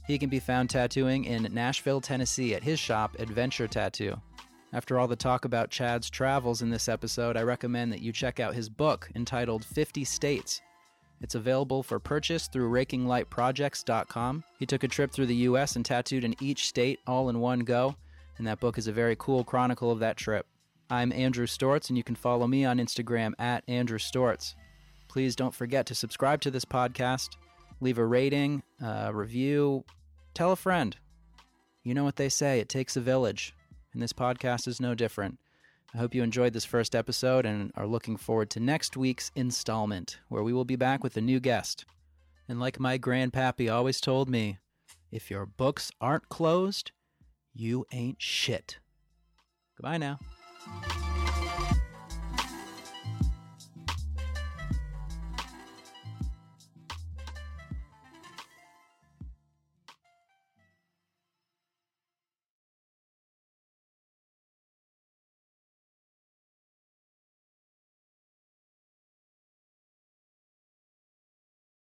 He can be found tattooing in Nashville, Tennessee at his shop, Adventure Tattoo. After all the talk about Chad's travels in this episode, I recommend that you check out his book entitled 50 States. It's available for purchase through rakinglightprojects.com. He took a trip through the U.S. and tattooed in each state all in one go, and that book is a very cool chronicle of that trip. I'm Andrew Storts, and you can follow me on Instagram at Andrew Storts. Please don't forget to subscribe to this podcast, leave a rating, a review, tell a friend. You know what they say, it takes a village, and this podcast is no different. I hope you enjoyed this first episode and are looking forward to next week's installment, where we will be back with a new guest. And like my grandpappy always told me, if your books aren't closed, you ain't shit. Goodbye now.